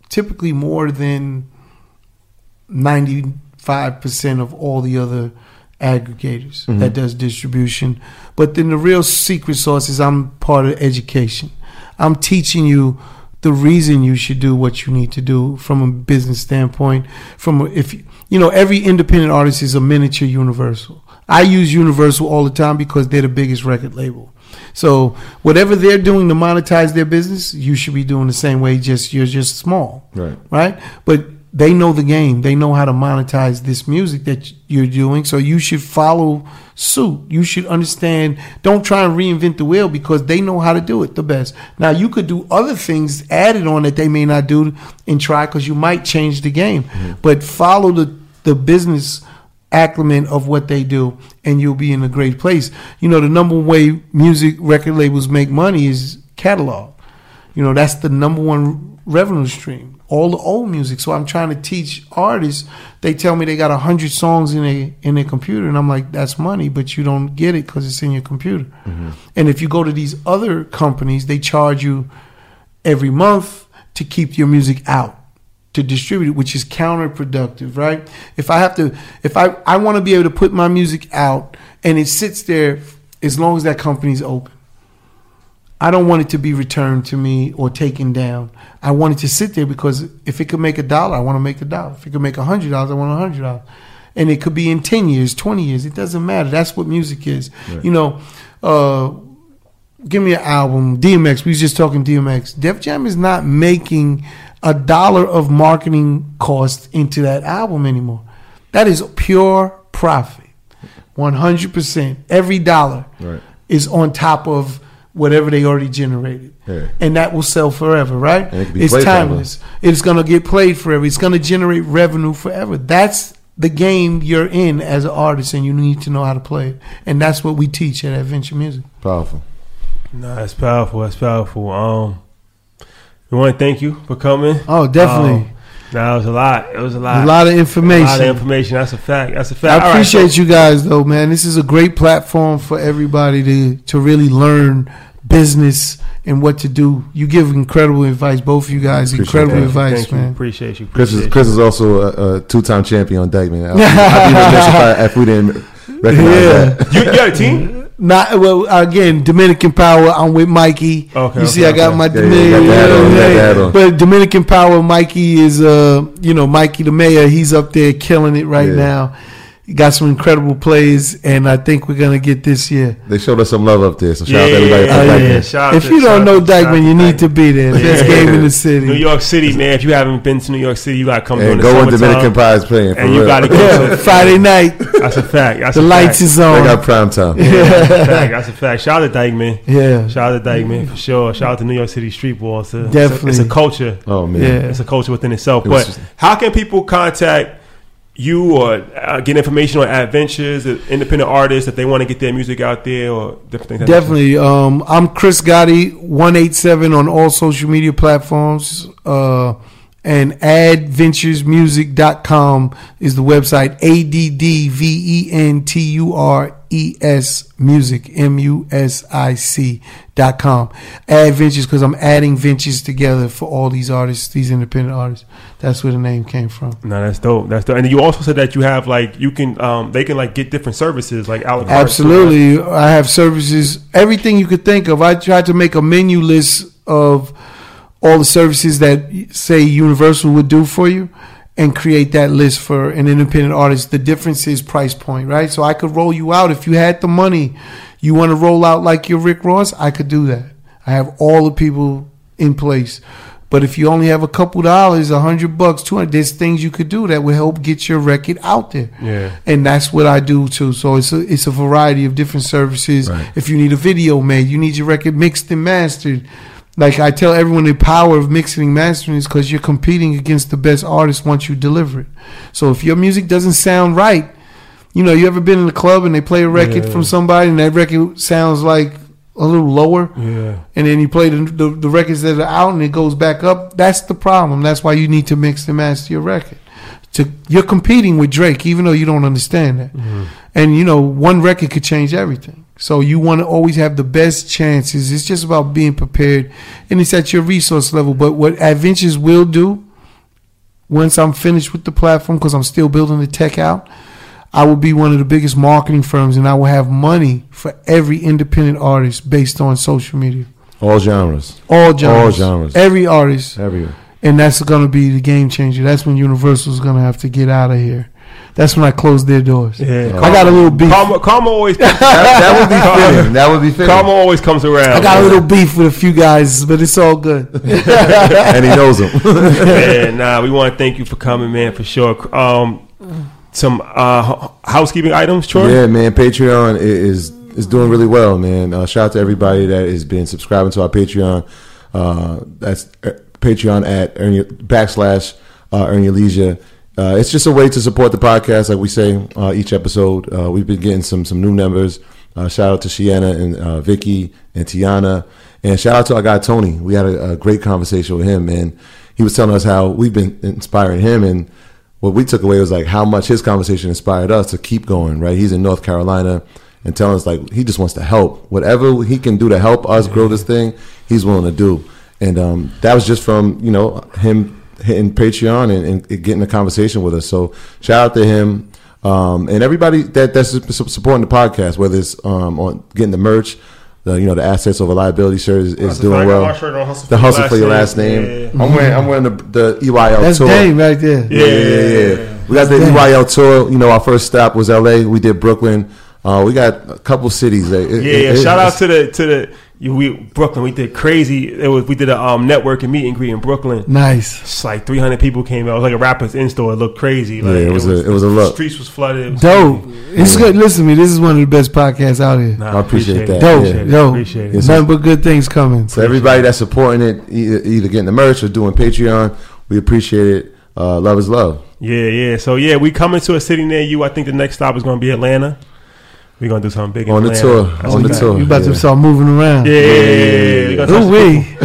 typically more than 95% of all the other aggregators mm-hmm. that does distribution but then the real secret sauce is i'm part of education i'm teaching you the reason you should do what you need to do from a business standpoint from if you know every independent artist is a miniature universal i use universal all the time because they're the biggest record label so whatever they're doing to monetize their business, you should be doing the same way. Just you're just small, Right. Right? But they know the game. They know how to monetize this music that you're doing. So you should follow suit. You should understand. Don't try and reinvent the wheel because they know how to do it the best. Now you could do other things added on that they may not do and try because you might change the game. Mm-hmm. But follow the the business acclimate of what they do, and you'll be in a great place. You know, the number one way music record labels make money is catalog. You know, that's the number one revenue stream. All the old music. So I'm trying to teach artists. They tell me they got a hundred songs in a in their computer, and I'm like, that's money, but you don't get it because it's in your computer. Mm-hmm. And if you go to these other companies, they charge you every month to keep your music out to distribute it, which is counterproductive, right? If I have to, if I I want to be able to put my music out and it sits there as long as that company's open. I don't want it to be returned to me or taken down. I want it to sit there because if it could make a dollar, I want to make a dollar. If it could make a hundred dollars, I want a hundred dollars. And it could be in ten years, twenty years. It doesn't matter. That's what music is. You know, uh, give me an album. DMX. We was just talking DMX. Def Jam is not making a dollar of marketing cost into that album anymore. That is pure profit. One hundred percent. Every dollar Right. is on top of whatever they already generated. Yeah. And that will sell forever, right? It It's played forever. timeless. It's gonna get played forever. It's gonna generate revenue forever. That's the game you're in as an artist and you need to know how to play it. And that's what we teach at Addventure Music. Powerful. No, that's powerful. That's powerful. Um, we want to thank you for coming. Oh, definitely. Um, no, it was a lot. It was a lot. a lot of information. A lot of information. That's a fact. That's a fact. I appreciate you guys though, man. This is a great platform for everybody to to really learn business and what to do. You give incredible advice, both of you guys. Appreciate incredible that. advice, Thank you. man. Appreciate you. Chris is Appreciate Chris is also a, a two-time champion on Dyckman. I'd be, I'd be remiss if, we didn't recognize Yeah. that. you. You, you got a team? Not well again. Dominican Power. I'm with Mikey. Okay, you see, okay, I got okay. my Yeah, yeah, Dominican. got the on, you got the hat on. But Dominican Power. Mikey is uh, you know, Mikey the mayor. He's up there killing it right Yeah. now. He got some incredible plays, and I think we're gonna get this year. They showed us some love up there, so shout out to Yeah, everybody yeah, from yeah, yeah. Shout if to- you don't know to- Dyckman, you need to be there. Best game in the city. New York City, man. If you haven't been to New York City, you got to come during And the go when summertime. Dominican Pie is playing. For And you gotta go. Yeah, Friday night, That's a fact. That's the a lights fact. is They on. got prime time. That's a fact. That's a fact. Shout out to Dyckman. Yeah, Shout out to Dyckman for sure. Shout out to New York City street ball. It's a, it's a- Definitely. it's a culture. Oh man. yeah. It's a culture within itself. It But was- how can people contact you or uh, get information on Addventures, uh, independent artists, if they want to get their music out there or different things? Definitely. Um, I'm Chris Gotti, one eight seven on all social media platforms. Uh, and addventuresmusic.com is the website. A D D V E N T U R E S music M U S I C dot com. Add ventures because I'm adding ventures together for all these artists, these independent artists. That's where the name came from. No, that's dope. That's dope. And you also said that you have like you can um they can like get different services like Alex. Absolutely. I have services, everything you could think of. I tried to make a menu list of all the services that, say, Universal would do for you and create that list for an independent artist. The difference is price point, right? So I could roll you out if you had the money. You want to roll out like your Rick Ross? I could do that. I have all the people in place. But if you only have a couple dollars, a hundred bucks, two hundred, there's things you could do that will help get your record out there Yeah. and that's what I do too. So it's a it's a variety of different services. Right. If you need a video made, you need your record mixed and mastered. Like I tell everyone, the power of mixing and mastering is because you're competing against the best artists once you deliver it. So if your music doesn't sound right, you know, you ever been in a club and they play a record Yeah. from somebody and that record sounds like a little lower, Yeah. and then you play the, the the records that are out and it goes back up. That's the problem. That's why you need to mix and master your record. To you're competing with Drake, even though you don't understand that. Mm-hmm. And you know, one record could change everything. So you want to always have the best chances. It's just about being prepared, and it's at your resource level. But what Addventures will do, once I'm finished with the platform, because I'm still building the tech out, I will be one of the biggest marketing firms, and I will have money for every independent artist based on social media, All genres. all genres, All genres. every artist, Everywhere. and that's going to be the game changer. That's when Universal's going to have to get out of here. That's when I close their doors. Yeah. I got a little beef. Karma, karma always That, that would be fitting. That would be fitting. karma always comes around. I got a little beef with a few guys, but it's all good. and he knows them. yeah, nah, we want to thank you for coming, man, for sure. Um, some uh, housekeeping items, Troy. Yeah, man. Patreon is is doing really well, man. Uh, shout out to everybody that has been subscribing to our Patreon. Uh, that's uh, Patreon at earn your, backslash uh, earn your leisure. Uh, it's just a way to support the podcast, like we say uh, each episode. Uh, we've been getting some some new members. Uh, shout out to Shiana and uh, Vicky and Tiana, and shout out to our guy Tony. We had a, a great conversation with him, and he was telling us how we've been inspiring him, and what we took away was like how much his conversation inspired us to keep going. Right, he's in North Carolina and telling us like he just wants to help. Whatever he can do to help us grow this thing, he's willing to do. And um, that was just from you know him hitting Patreon and, and getting a conversation with us. So shout out to him um, and everybody that that's supporting the podcast, whether it's um, on getting the merch. The, you know the assets over liability shirt is, is doing well. Hustle the hustle for your last name. Yeah. I'm wearing I'm wearing the, the EYL That's tour. Dame right there. Yeah. Yeah, yeah, yeah. We got the EYL tour. You know, our first stop was LA. We did Brooklyn. Uh, we got a couple cities. It- it- Yeah, yeah. it- Shout out to the to the you, we Brooklyn. We did crazy. It was we did a um network and meet and greet in Brooklyn. Nice. It's like 300 people came out. It was like a rapper's in store. It looked crazy. Like, Yeah, it was a- it was a look. Streets was flooded. It was Dope. crazy. It's good. Listen to me. This is one of the best podcasts out here. Nah, I appreciate that. Dope. Yeah. Appreciate it. Yo, Appreciate it. Nothing but good things coming. So everybody that's supporting it, either, either getting the merch or doing Patreon, we appreciate it. Uh, love is love. Yeah, yeah. So yeah, we coming to a city near you. I think the next stop is going to be Atlanta. We're gonna do something big in On the tour. That's On the we- tour. You about Yeah. to start moving around. Yeah, yeah, yeah, yeah, yeah. We're touch Ooh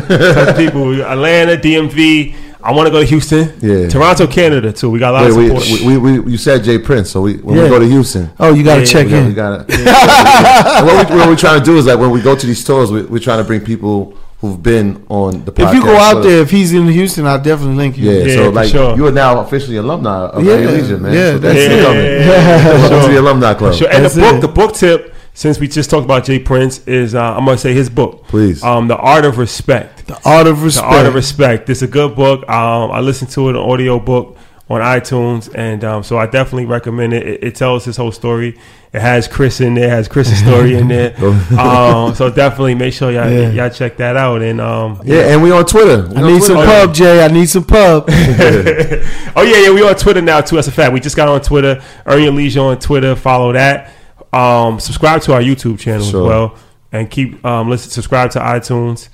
the touch people. Atlanta, DMV. I want to go to Houston. Yeah. Toronto, Canada too. We got a lot Wait, of we, support. we, we, we, you said Jay Prince, so we, when Yeah. we go to Houston, Oh, you got to Yeah, check we, got, in. we gotta. And what, we, what we're trying to do is like when we go to these tours, we, we're trying to bring people who've been on the podcast. if you go out with there, if he's in Houston, I'll definitely link you. yeah, Yeah, so like sure. you are now officially alumni of Yeah, yeah, Legion, man. yeah, so that's thanks it. coming. Yeah, yeah, Welcome sure. to the alumni club. Sure. And That's the book, it. the book tip, since we just talked about Jay Prince, is uh, I'm gonna say his book. Please. Um, the Art of Respect. The art of Respect. The. Art of Respect. It's a good book. Um, I listened to it, an audio book on iTunes, and um, so I definitely recommend it. it. It tells his whole story. It has Chris in there, has Chris's story in there. um, so definitely make sure y'all, Yeah. y'all check that out. And um, yeah, and we on Twitter. We I on need some Twitter. pub, Jay. I need some pub. oh yeah, yeah, we on Twitter now too. That's a fact. We just got on Twitter. Earn your leisure on Twitter. Follow that. Um, subscribe to our YouTube channel Sure. as well, and keep um, listen. Subscribe to iTunes.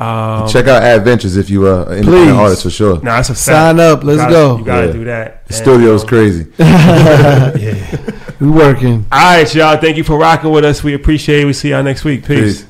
Um, Check out Addventures if you are an Please. independent artist for sure. Nah, that's a fact. Sign up. Let's You gotta- go. You gotta Yeah. do that. The And, studio is um, crazy. Yeah. We working. All right, y'all. Thank you for rocking with us. We appreciate it. We see y'all next week. Peace. Peace.